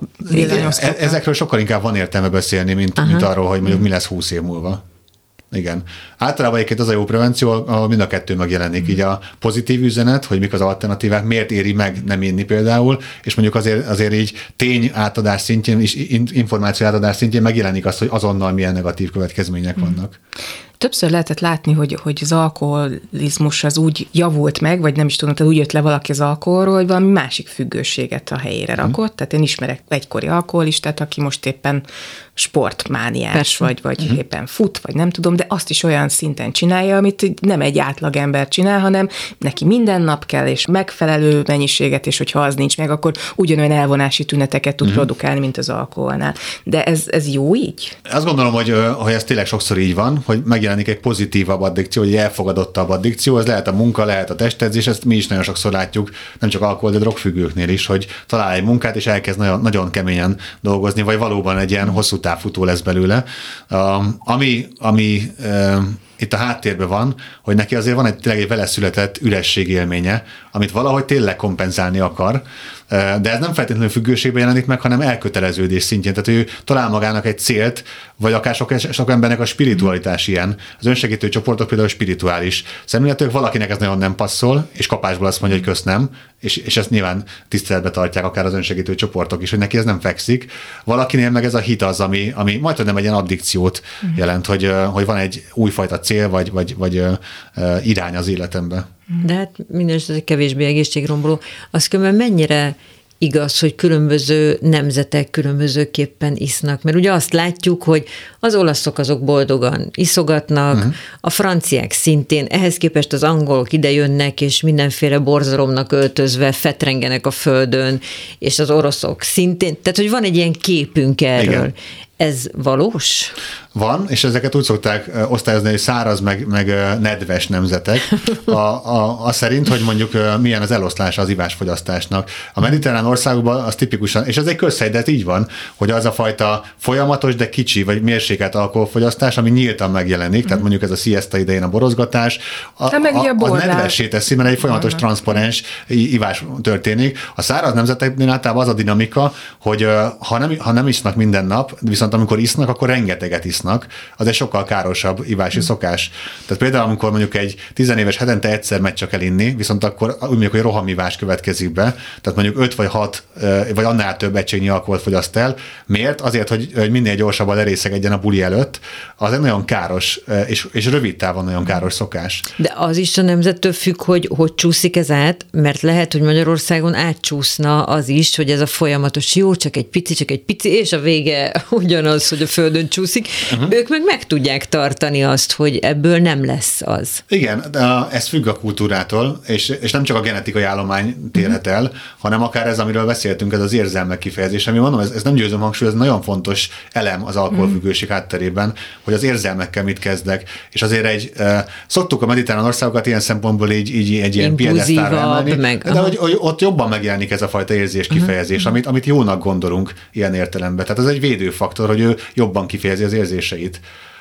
e- Ezekről sokkal inkább van értelme beszélni, mint, mint arról, hogy mondjuk mi lesz húsz év múlva. Igen. Általában egyébként az a jó prevenció, ahol mind a kettő megjelenik. Mm. Így a pozitív üzenet, hogy mik az alternatívák, miért éri meg nem inni például, és mondjuk azért, azért így tény átadás szintjén és információ átadás szintjén megjelenik az, hogy azonnal milyen negatív következmények mm. vannak. Többször lehetett látni, hogy, hogy az alkoholizmus az úgy javult meg, vagy nem is tudom, tehát úgy jött le valaki az alkoholról, hogy valami másik függőséget a helyére mm. rakott. Tehát én ismerek egykori alkoholistát, aki most éppen sportmániás, Persze. vagy, vagy uh-huh. éppen fut, vagy nem tudom, de azt is olyan szinten csinálja, amit nem egy átlag ember csinál, hanem neki minden nap kell, és megfelelő mennyiséget, és hogyha az nincs meg, akkor ugyanolyan elvonási tüneteket tud uh-huh. produkálni, mint az alkoholnál. De ez, ez jó így? Azt gondolom, hogy, hogy ez tényleg sokszor így van, hogy megjelenik egy pozitívabb addikció, egy elfogadottabb addikció, ez lehet a munka, lehet a testedzés, ezt mi is nagyon sokszor látjuk, nem csak alkohol, de drogfüggőknél is, hogy talál egy munkát, és elkezd nagyon, nagyon keményen dolgozni, vagy valóban egy ilyen hosszú távfutó lesz belőle. Ami, ami itt a háttérben van, hogy neki azért van egy tényleg egy vele született üresség amit valahogy tényleg kompenzálni akar, de ez nem feltétlenül függőségben jelenik meg, hanem elköteleződés szintjén. Tehát ő talál magának egy célt, vagy akár sok, sok embernek a spiritualitás ilyen. Az önsegítő csoportok például spirituális szemléletük, valakinek ez nagyon nem passzol, és kapásból azt mondja, hogy kösz nem, és, és ezt nyilván tiszteletbe tartják akár az önsegítő csoportok is, hogy neki ez nem fekszik. Valakinél meg ez a hit az, ami, ami majd nem egy ilyen addikciót jelent, hogy, hogy van egy újfajta cél, vagy, vagy, vagy irány az életemben. De hát minden egy kevésbé egészségromboló. Azt különben mennyire igaz, hogy különböző nemzetek különbözőképpen isznak. Mert ugye azt látjuk, hogy az olaszok azok boldogan iszogatnak, uh-huh. a franciák szintén, ehhez képest az angolok idejönnek, és mindenféle borzalomnak öltözve fetrengenek a földön, és az oroszok szintén. Tehát, hogy van egy ilyen képünk erről. Igen. Ez valós? Van, és ezeket úgy szokták osztályozni, hogy száraz, meg, meg nedves nemzetek. A, a, a szerint, hogy mondjuk milyen az eloszlása az ivásfogyasztásnak. A mediterrán országokban az tipikusan, és ez egy közhely, de így van, hogy az a fajta folyamatos, de kicsi, vagy mérsékelt alkoholfogyasztás, ami nyíltan megjelenik, tehát mondjuk ez a siesta idején a borozgatás, a, a, a, a nedvessé teszi, mert egy folyamatos transzparens ivás történik. A száraz nemzeteknél általában az a dinamika, hogy ha nem, ha nem isznak minden nap, viszont amikor isznak, akkor rengeteget isznak az egy sokkal károsabb ivási mm. szokás. Tehát például, amikor mondjuk egy tizenéves hetente egyszer megy csak el inni, viszont akkor úgy mondjuk, hogy rohamivás következik be, tehát mondjuk 5 vagy 6, vagy annál több egységnyi alkoholt fogyaszt el. Miért? Azért, hogy, hogy minél gyorsabban lerészegedjen a buli előtt. Az egy nagyon káros, és, és rövid távon nagyon káros szokás. De az is a nemzettől függ, hogy hogy csúszik ez át, mert lehet, hogy Magyarországon átcsúszna az is, hogy ez a folyamatos jó, csak egy pici, csak egy pici, és a vége ugyanaz, hogy a földön csúszik uh-huh. ők meg meg tudják tartani azt, hogy ebből nem lesz az. Igen, de ez függ a kultúrától, és, és nem csak a genetikai állomány térhet el, uh-huh. hanem akár ez, amiről beszéltünk, ez az érzelmek kifejezés, ami mondom, ez, ez nem győzöm hangsúly, ez nagyon fontos elem az alkoholfüggőség uh-huh. hátterében, hogy az érzelmekkel mit kezdek, és azért egy, uh, szoktuk a mediterrán országokat ilyen szempontból így, így egy ilyen piedesztára emelni, meg, de hogy, hogy, ott jobban megjelenik ez a fajta érzés kifejezés, uh-huh. amit, amit jónak gondolunk ilyen értelemben. Tehát ez egy védőfaktor, hogy ő jobban kifejezi az érzéseit.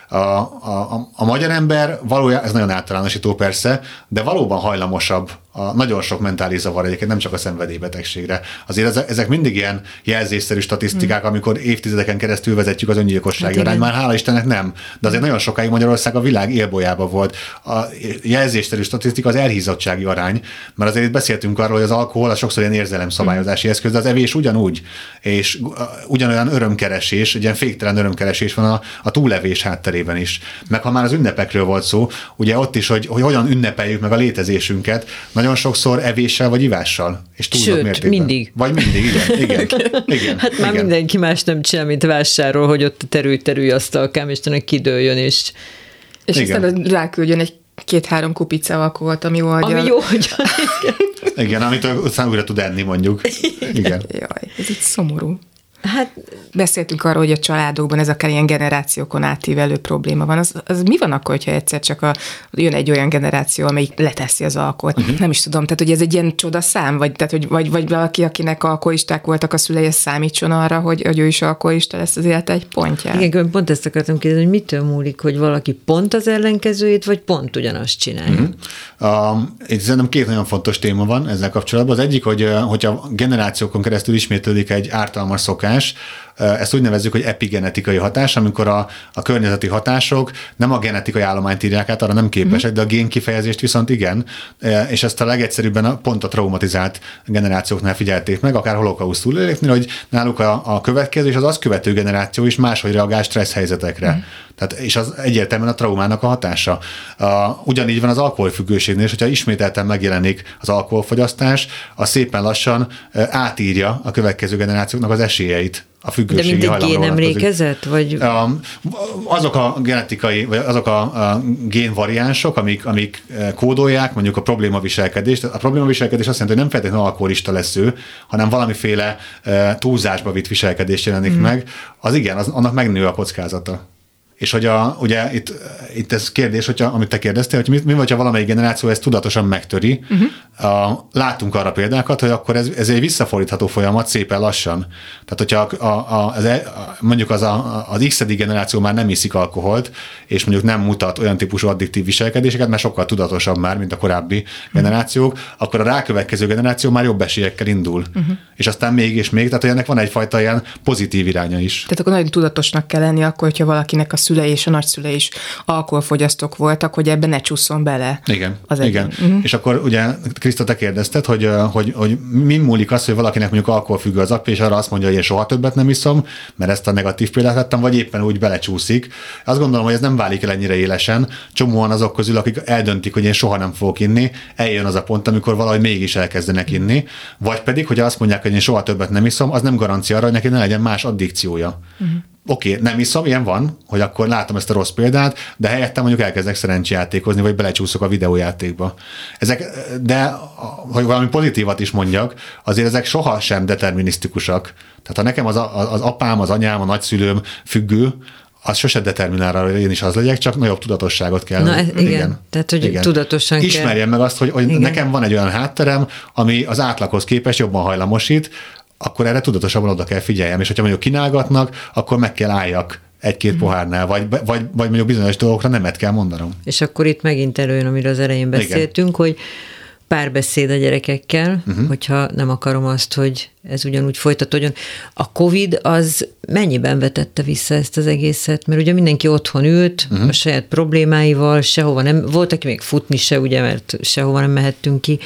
A, a, a magyar ember valójában, ez nagyon általánosító persze, de valóban hajlamosabb a nagyon sok mentális zavar egyébként, nem csak a szenvedélybetegségre. Azért ezek mindig ilyen jelzésszerű statisztikák, hmm. amikor évtizedeken keresztül vezetjük az öngyilkossági hát arány. Már hála Istennek nem. De azért nagyon sokáig Magyarország a világ élbolyába volt. A jelzésszerű statisztika az elhízottsági arány, mert azért itt beszéltünk arról, hogy az alkohol az sokszor ilyen érzelemszabályozási eszköz, de az evés ugyanúgy, és ugyanolyan örömkeresés, egy ilyen féktelen örömkeresés van a, a túlevés hátterében is. Meg ha már az ünnepekről volt szó, ugye ott is, hogy, hogy hogyan ünnepeljük meg a létezésünket, nagyon sokszor evéssel vagy ivással. És Sőt, mértékben. mindig. Vagy mindig, igen. igen, igen hát már igen. mindenki más nem csinál, mint vásárol, hogy ott a terülj-terülj asztalkám, és kidőljön, és... És igen. aztán ráküldjön egy két-három kupica alkoholt, ami jó Ami jó hogy Igen, amit aztán újra tud enni, mondjuk. Igen. Jaj, ez itt szomorú. Hát beszéltünk arról, hogy a családokban ez akár ilyen generációkon átívelő probléma van. Az, az mi van akkor, hogyha egyszer csak a, jön egy olyan generáció, amelyik leteszi az alkoholt? Uh-huh. Nem is tudom, tehát hogy ez egy ilyen csodaszám, vagy, tehát, hogy, vagy, vagy valaki, akinek alkoholisták voltak a szülei, számítson arra, hogy, hogy ő is alkoholista lesz az élete egy pontja. Igen, pont ezt akartam kérdezni, hogy mitől múlik, hogy valaki pont az ellenkezőjét, vagy pont ugyanazt csinálja? Uh-huh. Uh, itt szerintem két nagyon fontos téma van ezzel kapcsolatban. Az egyik, hogy hogyha generációkon keresztül ismétlődik egy ártalmas szokás, más, ezt úgy nevezzük, hogy epigenetikai hatás, amikor a, a környezeti hatások nem a genetikai állományt írják át, arra nem képesek, de a gén kifejezést viszont igen, és ezt a legegyszerűbben a, pont a traumatizált generációknál figyelték meg, akár holokauszt túlélőknél, hogy náluk a, a következő és az azt követő generáció is máshogy reagál stressz helyzetekre. Mm. Tehát, és az egyértelműen a traumának a hatása. Uh, ugyanígy van az alkoholfüggőségnél, és hogyha ismételten megjelenik az alkoholfogyasztás, az szépen lassan átírja a következő generációknak az esélyeit a függőségi De mindig génemlékezet? Vagy... Azok a genetikai, vagy azok a, a génvariánsok, amik, amik kódolják mondjuk a problémaviselkedést. A problémaviselkedés azt jelenti, hogy nem feltétlenül alkoholista lesz ő, hanem valamiféle túlzásba vitt viselkedés jelenik hmm. meg. Az igen, az, annak megnő a kockázata. És hogy a, ugye itt, itt ez kérdés, hogyha, amit te kérdeztél, hogy mi, mi vagy, ha valamelyik generáció ezt tudatosan megtöri. Uh-huh. A, látunk arra példákat, hogy akkor ez, ez egy visszafordítható folyamat szépen lassan. Tehát, hogyha a, a, az, e, mondjuk az, a, az x generáció már nem iszik alkoholt, és mondjuk nem mutat olyan típusú addiktív viselkedéseket, mert sokkal tudatosabb már, mint a korábbi uh-huh. generációk, akkor a rákövetkező generáció már jobb esélyekkel indul. Uh-huh. És aztán még és még, tehát hogy ennek van egyfajta ilyen pozitív iránya is. Tehát akkor nagyon tudatosnak kell lenni akkor, hogyha valakinek a szülei és a nagyszülei is alkoholfogyasztók voltak, hogy ebben ne csúszson bele. Igen, az igen. Uh-huh. És akkor ugye Kriszta, te kérdezted, hogy, hogy, hogy mi múlik az, hogy valakinek mondjuk alkoholfüggő az apja, és arra azt mondja, hogy én soha többet nem iszom, mert ezt a negatív példát vettem, vagy éppen úgy belecsúszik. Azt gondolom, hogy ez nem válik el ennyire élesen. Csomóan azok közül, akik eldöntik, hogy én soha nem fogok inni, eljön az a pont, amikor valahogy mégis elkezdenek inni, vagy pedig, hogy azt mondják, hogy én soha többet nem iszom, az nem garancia arra, hogy neki ne legyen más addikciója. Uh-huh oké, okay, nem iszom, ilyen van, hogy akkor látom ezt a rossz példát, de helyette mondjuk elkezdek szerencsijátékozni, vagy belecsúszok a videójátékba. Ezek, de hogy valami pozitívat is mondjak, azért ezek soha sem determinisztikusak. Tehát ha nekem az, az apám, az anyám, a nagyszülőm függő, az sose determinálra, hogy én is az legyek, csak nagyobb tudatosságot kell. Na, igen. igen. Tehát, hogy igen. tudatosan Ismerjem kell. meg azt, hogy, hogy nekem van egy olyan hátterem, ami az átlaghoz képest jobban hajlamosít, akkor erre tudatosabban oda kell figyeljem. És hogyha mondjuk kínálgatnak, akkor meg kell álljak egy-két mm. pohárnál, vagy, vagy, vagy mondjuk bizonyos dolgokra nemet kell mondanom. És akkor itt megint előjön, amiről az elején beszéltünk, Igen. hogy párbeszéd a gyerekekkel, uh-huh. hogyha nem akarom azt, hogy ez ugyanúgy folytatódjon. A COVID az mennyiben vetette vissza ezt az egészet? Mert ugye mindenki otthon ült, uh-huh. a saját problémáival, sehova nem, volt, aki még futni se, ugye, mert sehova nem mehettünk ki.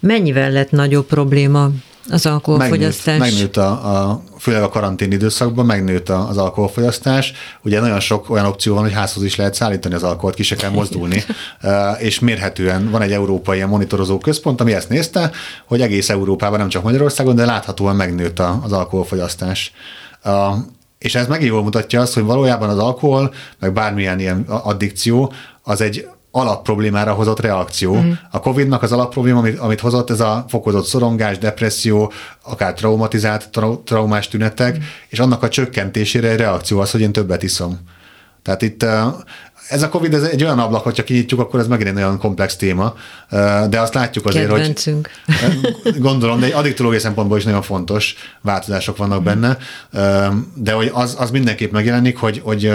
Mennyivel lett nagyobb probléma az alkoholfogyasztás. Megnőtt, megnőtt a, a, főleg a karantén időszakban megnőtt az alkoholfogyasztás. Ugye nagyon sok olyan opció van, hogy házhoz is lehet szállítani az alkoholt, ki se kell mozdulni, és mérhetően van egy európai monitorozó központ, ami ezt nézte, hogy egész Európában, nem csak Magyarországon, de láthatóan megnőtt az alkoholfogyasztás. És ez megint jól mutatja azt, hogy valójában az alkohol, meg bármilyen ilyen addikció, az egy alapproblémára hozott reakció. Mm. A COVID-nak az alapprobléma, amit, amit hozott, ez a fokozott szorongás, depresszió, akár traumatizált, trau- traumás tünetek, mm. és annak a csökkentésére egy reakció az, hogy én többet iszom. Tehát itt ez a COVID ez egy olyan ablak, hogyha kinyitjuk, akkor ez megint egy olyan komplex téma, de azt látjuk azért, Kedvencünk. hogy gondolom, de egy addiktológiai szempontból is nagyon fontos változások vannak mm. benne, de hogy az, az mindenképp megjelenik, hogy, hogy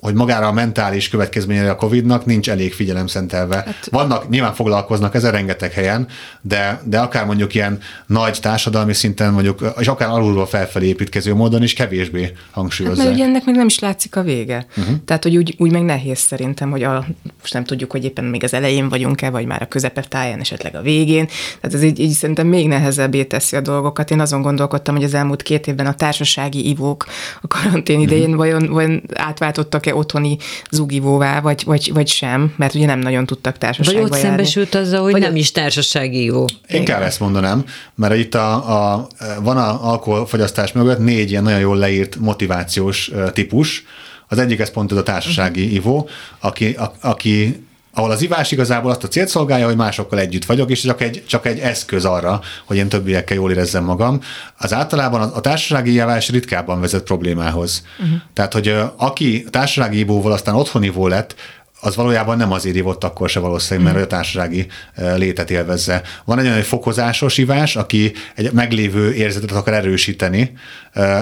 hogy magára a mentális következményére a Covid-nak nincs elég figyelem szentelve. Hát, Vannak, nyilván foglalkoznak ezen rengeteg helyen, de, de akár mondjuk ilyen nagy társadalmi szinten, mondjuk, és akár alulról felfelé építkező módon is kevésbé hangsúlyozzák. Hát, mert ugye ennek még nem is látszik a vége. Uh-huh. Tehát, hogy úgy, úgy meg nehéz szerintem, hogy a, most nem tudjuk, hogy éppen még az elején vagyunk-e, vagy már a táján, esetleg a végén. Tehát ez így, így szerintem még nehezebbé teszi a dolgokat. Én azon gondolkodtam, hogy az elmúlt két évben a társasági ivók a karantén idején uh-huh. vajon, vajon átváltottak e otthoni zugivóvá, vagy, vagy, vagy sem, mert ugye nem nagyon tudtak társaságba Vagy ott járni. szembesült azzal, hogy vagy nem is társasági jó. Inkább ezt mondanám, mert itt a, a, van a alkoholfogyasztás mögött négy ilyen nagyon jól leírt motivációs típus. Az egyik ez pont ez a társasági uh-huh. ivó, aki, a, aki ahol az ivás igazából azt a célt szolgálja, hogy másokkal együtt vagyok, és csak egy, csak egy eszköz arra, hogy én többiekkel jól érezzem magam. Az általában a, a társasági ivás ritkábban vezet problémához. Uh-huh. Tehát, hogy aki társasági ivóval aztán otthoni ivó lett, az valójában nem azért ivott akkor se valószínűleg, mert mm. a társasági létet élvezze. Van egy olyan fokozásos ivás, aki egy meglévő érzetet akar erősíteni,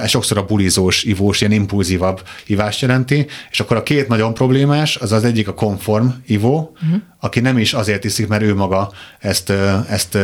sokszor a bulizós ivós, ilyen impulzívabb ivást jelenti, és akkor a két nagyon problémás, az az egyik a konform ivó, uh-huh. aki nem is azért iszik, mert ő maga ezt, ezt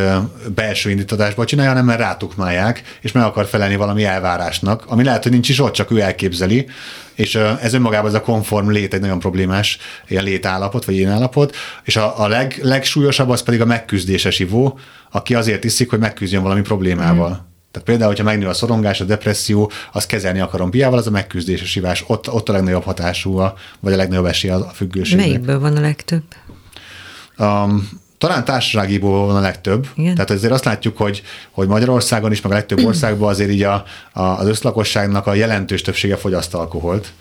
belső indítatásból csinálja, hanem mert rátukmálják, és meg akar felelni valami elvárásnak, ami lehet, hogy nincs is ott, csak ő elképzeli, és ez önmagában ez a konform lét egy nagyon problémás ilyen létállapot, vagy ilyen állapot, és a, a leg, legsúlyosabb az pedig a megküzdéses ivó, aki azért iszik, hogy megküzdjön valami problémával. Mm. Tehát például, hogyha megnő a szorongás, a depresszió, azt kezelni akarom piával, az a megküzdéses ivás. Ott, ott a legnagyobb hatású, a, vagy a legnagyobb esély a függőségnek. Melyikből van a legtöbb? Um, talán társaságiból van a legtöbb. Igen. Tehát azért azt látjuk, hogy, hogy Magyarországon is, meg a legtöbb országban azért így a, a, az összlakosságnak a jelentős többsége fogyaszt alkoholt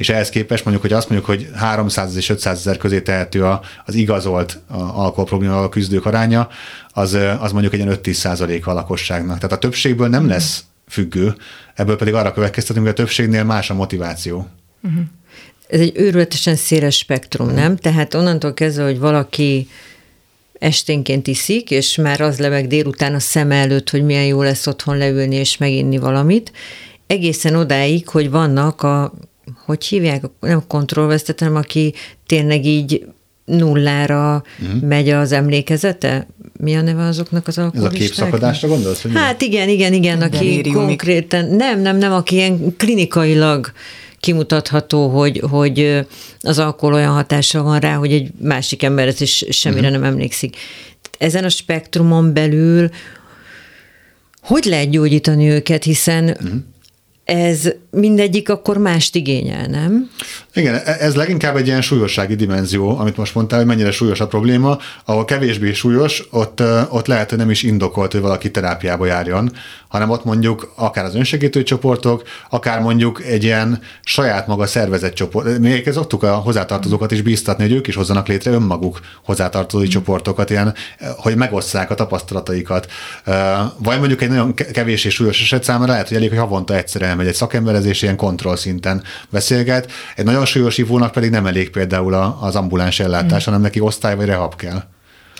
és ehhez képest mondjuk, hogy azt mondjuk, hogy 300 és 500 ezer közé tehető a, az igazolt alkoholproblémával küzdők aránya, az, az mondjuk egy 5-10 százaléka a lakosságnak. Tehát a többségből nem lesz függő, ebből pedig arra következtetünk, hogy a többségnél más a motiváció. Uh-huh. Ez egy őrületesen széles spektrum, uh-huh. nem? Tehát onnantól kezdve, hogy valaki esténként iszik, és már az leveg délután a szem előtt, hogy milyen jó lesz otthon leülni és meginni valamit, egészen odáig, hogy vannak a hogy hívják, nem kontrollvesztet, hanem aki tényleg így nullára uh-huh. megy az emlékezete? Mi a neve azoknak az alkoholistáknak? Ez a képszakadásra gondolsz? Hogy hát igen, igen, igen, aki Deliriumik. konkrétan, nem, nem, nem, aki ilyen klinikailag kimutatható, hogy, hogy az alkohol olyan hatása van rá, hogy egy másik ember ez is semmire uh-huh. nem emlékszik. Ezen a spektrumon belül hogy lehet gyógyítani őket, hiszen uh-huh ez mindegyik akkor mást igényel, nem? Igen, e- ez leginkább egy ilyen súlyossági dimenzió, amit most mondtál, hogy mennyire súlyos a probléma. Ahol kevésbé súlyos, ott, ott lehet, hogy nem is indokolt, hogy valaki terápiába járjon, hanem ott mondjuk akár az önsegítő csoportok, akár mondjuk egy ilyen saját maga szervezett csoport. Még szoktuk a hozzátartozókat is bíztatni, hogy ők is hozzanak létre önmaguk hozzátartozói mm. csoportokat, ilyen, hogy megosszák a tapasztalataikat. Vagy mondjuk egy nagyon kevés és súlyos eset számára lehet, hogy elég, hogy havonta egyszer elmegy egy szakemberezés, ilyen kontroll szinten beszélget. Egy nagyon súlyos ivónak pedig nem elég például az ambuláns ellátás, mm. hanem neki osztály vagy rehab kell.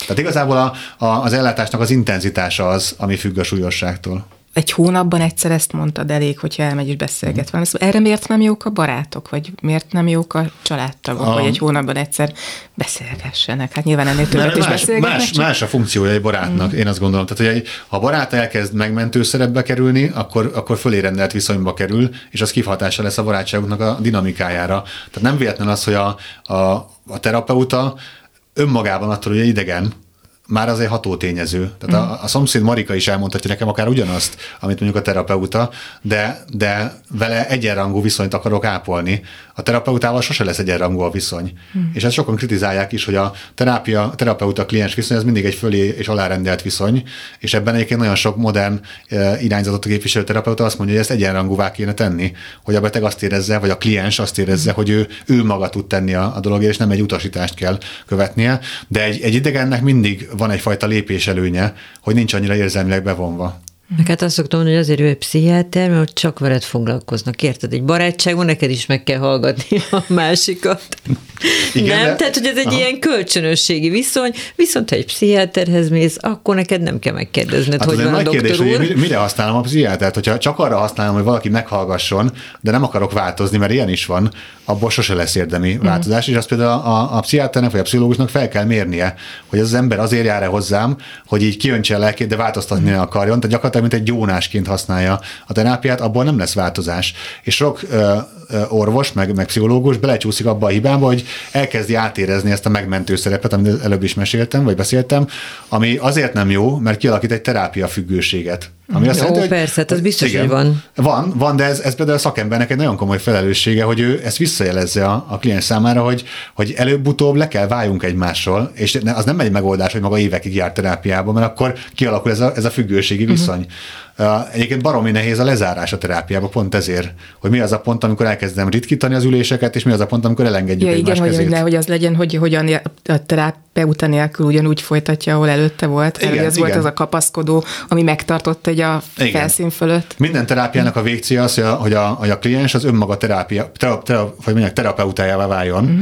Tehát igazából a, a, az ellátásnak az intenzitása az, ami függ a súlyosságtól egy hónapban egyszer ezt mondtad elég, hogyha elmegy és beszélget van. Erre miért nem jók a barátok, vagy miért nem jók a családtagok, a... hogy egy hónapban egyszer beszélgessenek? Hát nyilván ennél többet is beszélgetnek. Más, csak... más a funkciója egy barátnak, mm. én azt gondolom. Tehát, hogy ha a barát elkezd megmentő szerepbe kerülni, akkor, akkor fölé rendelt viszonyba kerül, és az kihatása lesz a barátságoknak a dinamikájára. Tehát nem véletlen az, hogy a, a, a terapeuta önmagában attól, hogy idegen, már az egy ható tényező. Tehát mm. a, a szomszéd Marika is elmondhatja nekem akár ugyanazt, amit mondjuk a terapeuta, de, de vele egyenrangú viszonyt akarok ápolni. A terapeutával sose lesz egyenrangú a viszony. Mm. És ezt sokan kritizálják is, hogy a terápia, a terapeuta-kliens viszony az mindig egy fölé és alárendelt viszony, és ebben egyébként nagyon sok modern e, irányzatot képviselő terapeuta azt mondja, hogy ezt egyenrangúvá kéne tenni, hogy a beteg azt érezze, vagy a kliens azt érezze, mm. hogy ő, ő maga tud tenni a, a dologért, és nem egy utasítást kell követnie. De egy, egy idegennek mindig van egyfajta lépés előnye, hogy nincs annyira érzelmileg bevonva. Meg hát azt szoktam mondani, hogy azért ő egy pszichiáter, mert csak veled foglalkoznak, érted? Egy barátságban neked is meg kell hallgatni a másikat. Igen, nem? De... Tehát, hogy ez egy Aha. ilyen kölcsönösségi viszony, viszont ha egy pszichiáterhez mész, akkor neked nem kell megkérdezned, hát hogy van a kérdés, úr. Hogy mire használom a pszichiátert? Hogyha csak arra használom, hogy valaki meghallgasson, de nem akarok változni, mert ilyen is van, abból sose lesz érdemi mm. változás, és azt például a, a pszichiáternek vagy a pszichológusnak fel kell mérnie, hogy az, az ember azért jár -e hozzám, hogy így kiöntse a lelkét, de változtatni mm. akarjon. Tehát gyakorlatilag mint egy gyónásként használja a terápiát, abból nem lesz változás. És sok ö, ö, orvos, meg, meg pszichológus belecsúszik abba a hibába, hogy elkezdi átérezni ezt a megmentő szerepet, amit előbb is meséltem, vagy beszéltem, ami azért nem jó, mert kialakít egy terápia függőséget. Ami azt Jó, jelenti, persze, hogy, ez biztos, igen, hogy van. Van, van, de ez, ez például a szakembernek egy nagyon komoly felelőssége, hogy ő ezt visszajelezze a, a kliens számára, hogy, hogy előbb-utóbb le kell váljunk egymással, és az nem egy megoldás, hogy maga évekig jár terápiába, mert akkor kialakul ez a, ez a függőségi mhm. viszony. Uh-huh. Egyébként baromi nehéz a lezárás a terápiába, pont ezért, hogy mi az a pont, amikor elkezdem ritkítani az üléseket, és mi az a pont, amikor elengedjük ja, igen, hogy, hogy az legyen, hogy hogyan a terapeuta nélkül ugyanúgy folytatja, ahol előtte volt. Igen, ez igen. volt az a kapaszkodó, ami megtartott egy a igen. felszín fölött. Minden terápiának a végcélja az, hogy a, hogy a, hogy a kliens az önmaga terápia, terap, terap, vagy mondják, terapeutájává váljon, uh-huh.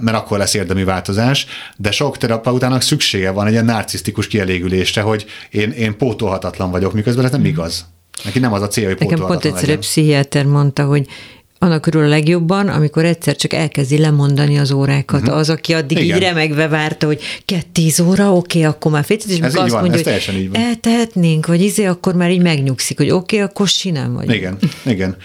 Mert akkor lesz érdemi változás, de sok terapeutának szüksége van egy ilyen narcisztikus kielégülésre, hogy én, én pótolhatatlan vagyok, miközben ez nem uh-huh. igaz. Neki nem az a cél, hogy Nekem pont egyszer egy pszichiáter mondta, hogy annak körül a legjobban, amikor egyszer csak elkezdi lemondani az órákat. Uh-huh. Az, aki addig Igen. így íremegve várta, hogy két tíz óra, oké, okay, akkor már fél és ez azt van, mondja, hogy így van. eltehetnénk, vagy izé, akkor már így megnyugszik, hogy oké, okay, akkor sinem vagy. Igen, igen.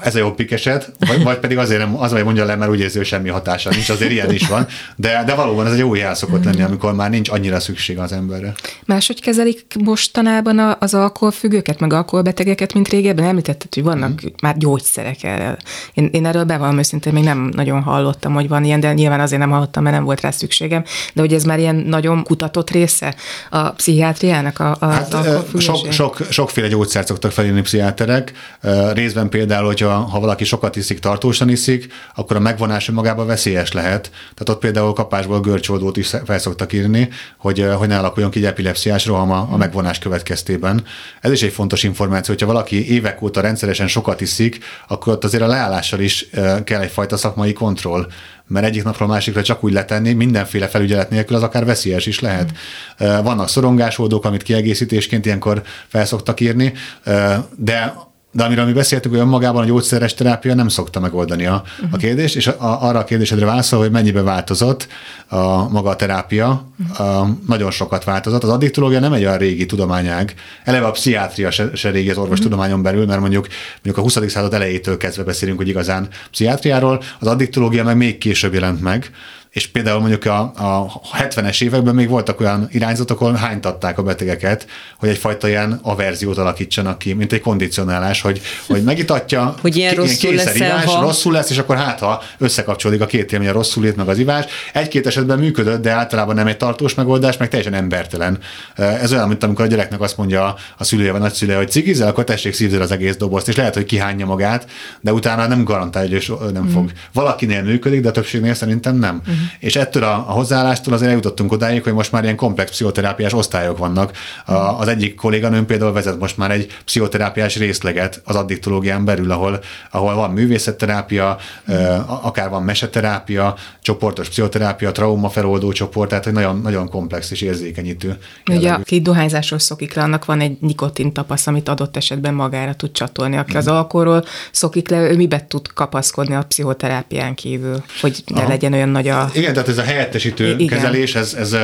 Ez a jobb eset, vagy, vagy pedig azért nem, az, hogy mondja le, mert úgy érzi, hogy semmi hatása nincs, azért ilyen is van, de, de valóban ez egy jó jel szokott lenni, amikor már nincs annyira szükség az emberre. Máshogy kezelik mostanában az alkoholfüggőket, meg alkoholbetegeket, mint régebben? Említetted, hogy vannak uh-huh. már gyógyszerek erre én, én erről bevallom őszintén, még nem nagyon hallottam, hogy van ilyen, de nyilván azért nem hallottam, mert nem volt rá szükségem, de hogy ez már ilyen nagyon kutatott része a pszichiátriának, a, a hát, sok, sok, sokféle gyógyszert szoktak felírni pszichiáterek. Részben például, hogyha ha valaki sokat iszik, tartósan iszik, akkor a megvonás önmagában veszélyes lehet. Tehát ott például kapásból görcsoldót is fel szoktak írni, hogy, hogy ne alakuljon ki egy epilepsziás roham a, a megvonás következtében. Ez is egy fontos információ, hogyha valaki évek óta rendszeresen sokat iszik, akkor ott azért a leállással is kell egyfajta szakmai kontroll, mert egyik napról másikra csak úgy letenni, mindenféle felügyelet nélkül az akár veszélyes is lehet. Mm. Vannak szorongásoldók, amit kiegészítésként ilyenkor felszoktak írni, de de amiről mi beszéltük, hogy önmagában a gyógyszeres terápia nem szokta megoldani a, uh-huh. a kérdést, és a, arra a kérdésedre válaszol, hogy mennyibe változott a maga a terápia, uh-huh. a, nagyon sokat változott. Az addiktológia nem egy olyan régi tudományág, eleve a pszichiátria se, se régi az orvostudományon uh-huh. belül, mert mondjuk, mondjuk a 20. század elejétől kezdve beszélünk, hogy igazán pszichiátriáról, az addiktológia meg még később jelent meg, és például mondjuk a, a 70-es években még voltak olyan irányzatok, ahol hánytatták a betegeket, hogy egyfajta ilyen averziót alakítsanak ki, mint egy kondicionálás, hogy, hogy megitatja, hogy ilyen, ilyen rosszul lesz, ivás, ha... rosszul lesz, és akkor hát ha összekapcsolódik a két élmény, a rosszul lét meg az ivás. Egy-két esetben működött, de általában nem egy tartós megoldás, meg teljesen embertelen. Ez olyan, mint amikor a gyereknek azt mondja a szülője vagy nagyszülője, hogy cigizel, akkor tessék szívdél az egész dobozt, és lehet, hogy kihányja magát, de utána nem garantálja, hogy nem mm. fog. Valakinél működik, de a többségnél szerintem nem. Mm. És ettől a, a hozzáállástól azért eljutottunk odáig, hogy most már ilyen komplex pszichoterápiás osztályok vannak. A, az egyik kolléganőm például vezet most már egy pszichoterápiás részleget az addiktológián belül, ahol, ahol van művészetterápia, akár van meseterápia, csoportos pszichoterápia, traumafeloldó csoport, tehát hogy nagyon, nagyon komplex és érzékenyítő. Ugye aki dohányzásról szokik le, annak van egy nikotin tapasz, amit adott esetben magára tud csatolni. Aki az alkoholról szokik le, ő mibe tud kapaszkodni a pszichoterápián kívül, hogy ne Aha. legyen olyan nagy a... Igen, tehát ez a helyettesítő Igen. kezelés, ez, ez,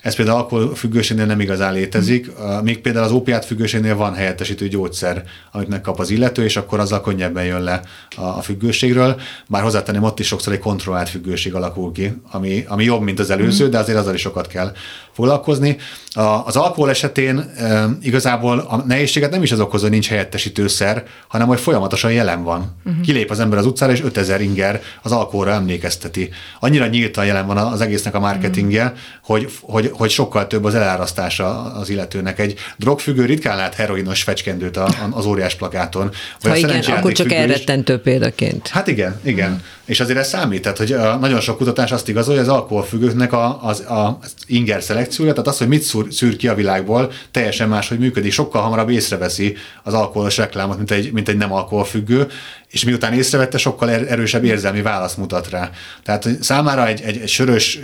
ez például alkoholfüggőségnél nem igazán létezik, míg például az ópiát függőségnél van helyettesítő gyógyszer, amit megkap az illető, és akkor azzal könnyebben jön le a, a függőségről. Bár hozzátenném, ott is sokszor egy kontrollált függőség alakul ki, ami, ami jobb, mint az előző, de azért azzal is sokat kell foglalkozni. A, az alkohol esetén e, igazából a nehézséget nem is az okozza, hogy nincs helyettesítőszer, hanem hogy folyamatosan jelen van. Uh-huh. Kilép az ember az utcára, és 5000 inger az alkoholra emlékezteti. Annyira nyíltan jelen van az egésznek a marketingje, uh-huh. hogy, hogy, hogy sokkal több az elárasztása az illetőnek. Egy drogfüggő ritkán lát heroinos fecskendőt a, az óriás plakáton. Vagy ha igen, akkor csak elrettentő példaként. Hát igen, igen. Uh-huh. És azért ez számít, tehát hogy nagyon sok kutatás azt igazolja, hogy az alkoholfüggőknek a, az, a inger szelekciója, tehát az, hogy mit szűr, szűr ki a világból, teljesen máshogy működik. Sokkal hamarabb észreveszi az alkoholos reklámot, mint egy, mint egy nem alkoholfüggő, és miután észrevette, sokkal er-, erősebb érzelmi választ mutat rá. Tehát hogy számára egy, egy, egy sörös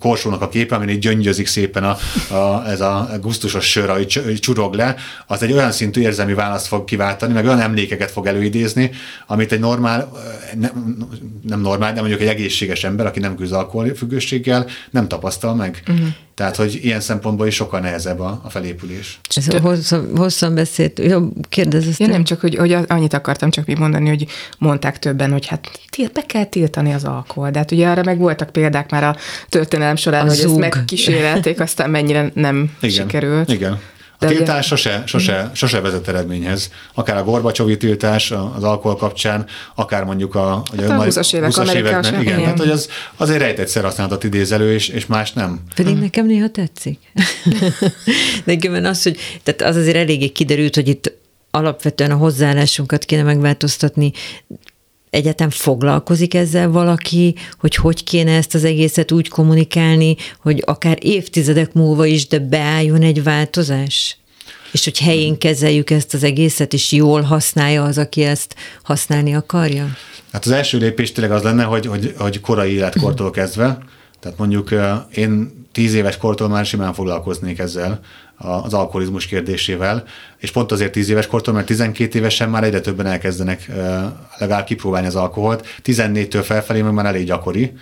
korsónak a képe, amin így gyöngyözik szépen a, a, ez a gusztusos sör, ahogy csurog le, az egy olyan szintű érzelmi választ fog kiváltani, meg olyan emlékeket fog előidézni, amit egy normál, nem, nem normál, de mondjuk egy egészséges ember, aki nem küzd alkoholfüggőséggel, nem tapasztal meg. Uh-huh. Tehát, hogy ilyen szempontból is sokkal nehezebb a, a felépülés. Ez hosszan, hosszan beszélt. Jó, kérdez ezt. Ja, nem csak, hogy, hogy annyit akartam csak még mondani, hogy mondták többen, hogy hát be kell tiltani az alkohol. De hát ugye arra meg voltak példák már a történelem során, a hogy zúg. ezt megkísérelték, aztán mennyire nem igen, sikerült. Igen. A tiltás sose, sose, sose vezet eredményhez. Akár a Gorbacsovi tiltás az alkohol kapcsán, akár mondjuk a, hát a 20-as évek 20 években. Igen, igen, tehát hogy az azért rejtett szerhasználatot idéz elő, és, és más nem. Pedig hmm. nekem néha tetszik. Nekem az, hogy tehát az azért eléggé kiderült, hogy itt alapvetően a hozzáállásunkat kéne megváltoztatni, egyetem foglalkozik ezzel valaki, hogy hogy kéne ezt az egészet úgy kommunikálni, hogy akár évtizedek múlva is, de beálljon egy változás? És hogy helyén kezeljük ezt az egészet, és jól használja az, aki ezt használni akarja? Hát az első lépés tényleg az lenne, hogy, hogy, hogy korai életkortól kezdve, tehát mondjuk én tíz éves kortól már simán foglalkoznék ezzel, az alkoholizmus kérdésével, és pont azért 10 éves kortól, mert 12 évesen már egyre többen elkezdenek legalább kipróbálni az alkoholt, 14-től felfelé meg már elég gyakori,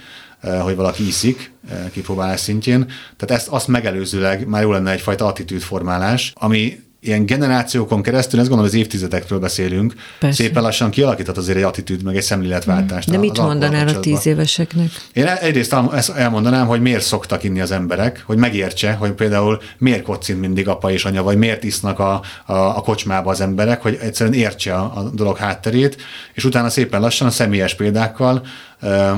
hogy valaki iszik kipróbálás szintjén. Tehát ezt azt megelőzőleg már jó lenne egyfajta attitűdformálás, ami ilyen generációkon keresztül, ezt gondolom, az évtizedekről beszélünk, Persze. szépen lassan kialakíthat azért egy attitűd, meg egy szemléletváltást. De mit mondanál a tíz éveseknek? Én egyrészt ezt elmondanám, hogy miért szoktak inni az emberek, hogy megértse, hogy például miért kocint mindig apa és anya, vagy miért isznak a, a, a kocsmába az emberek, hogy egyszerűen értse a, a dolog hátterét, és utána szépen lassan a személyes példákkal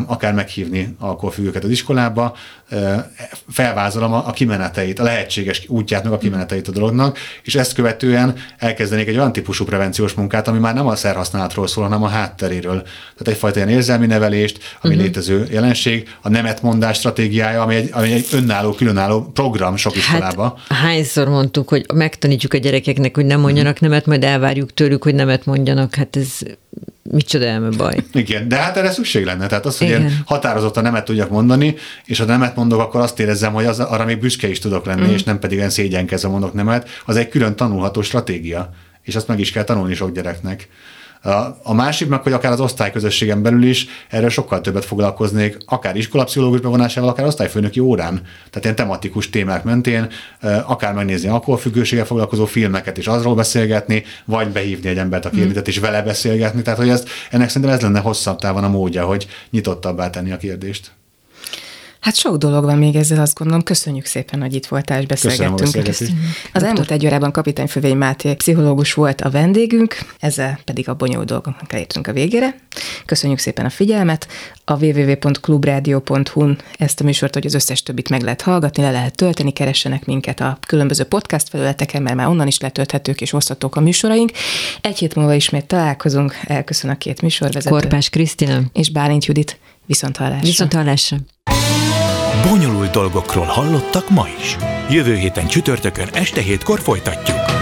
akár meghívni alkoholfüggőket az iskolába, felvázolom a kimeneteit, a lehetséges útját, meg a kimeneteit a dolognak, és ezt követően elkezdenék egy olyan típusú prevenciós munkát, ami már nem a szerhasználatról szól, hanem a hátteréről. Tehát egyfajta ilyen érzelmi nevelést, ami uh-huh. létező jelenség, a nemetmondás stratégiája, ami egy, ami egy önálló, különálló program sok iskolába. Hát, hányszor mondtuk, hogy megtanítjuk a gyerekeknek, hogy nem mondjanak uh-huh. nemet, majd elvárjuk tőlük, hogy nemet mondjanak. Hát ez micsoda elme baj. Igen, de hát erre szükség lenne. Tehát az, hogy Igen. én határozottan nemet tudjak mondani, és ha nemet mondok, akkor azt érezzem, hogy az, arra még büszke is tudok lenni, mm. és nem pedig ilyen szégyenkezve mondok nemet, az egy külön tanulható stratégia, és azt meg is kell tanulni sok gyereknek. A másik meg, hogy akár az osztályközösségen belül is erről sokkal többet foglalkoznék, akár iskolapszichológus bevonásával, akár osztályfőnöki órán, tehát ilyen tematikus témák mentén, akár megnézni alkoholfüggőséggel foglalkozó filmeket és azról beszélgetni, vagy behívni egy embert, aki mm. és vele beszélgetni. Tehát, hogy ez, ennek szerintem ez lenne hosszabb távon a módja, hogy nyitottabbá tenni a kérdést. Hát sok dolog van még ezzel, azt gondolom. Köszönjük szépen, hogy itt voltál és beszélgettünk. Az elmúlt egy órában kapitány Fővény Máté pszichológus volt a vendégünk, ezzel pedig a bonyolult dolgoknak elértünk a végére. Köszönjük szépen a figyelmet. A www.clubradio.hu ezt a műsort, hogy az összes többit meg lehet hallgatni, le lehet tölteni, keressenek minket a különböző podcast felületeken, mert már onnan is letölthetők és osztatók a műsoraink. Egy hét múlva ismét találkozunk. Elköszön a két műsorvezető. Korpás Krisztina. És Bálint Judit. Viszont hallásra. Viszont hallásra. Bonyolult dolgokról hallottak ma is. Jövő héten csütörtökön este hétkor folytatjuk.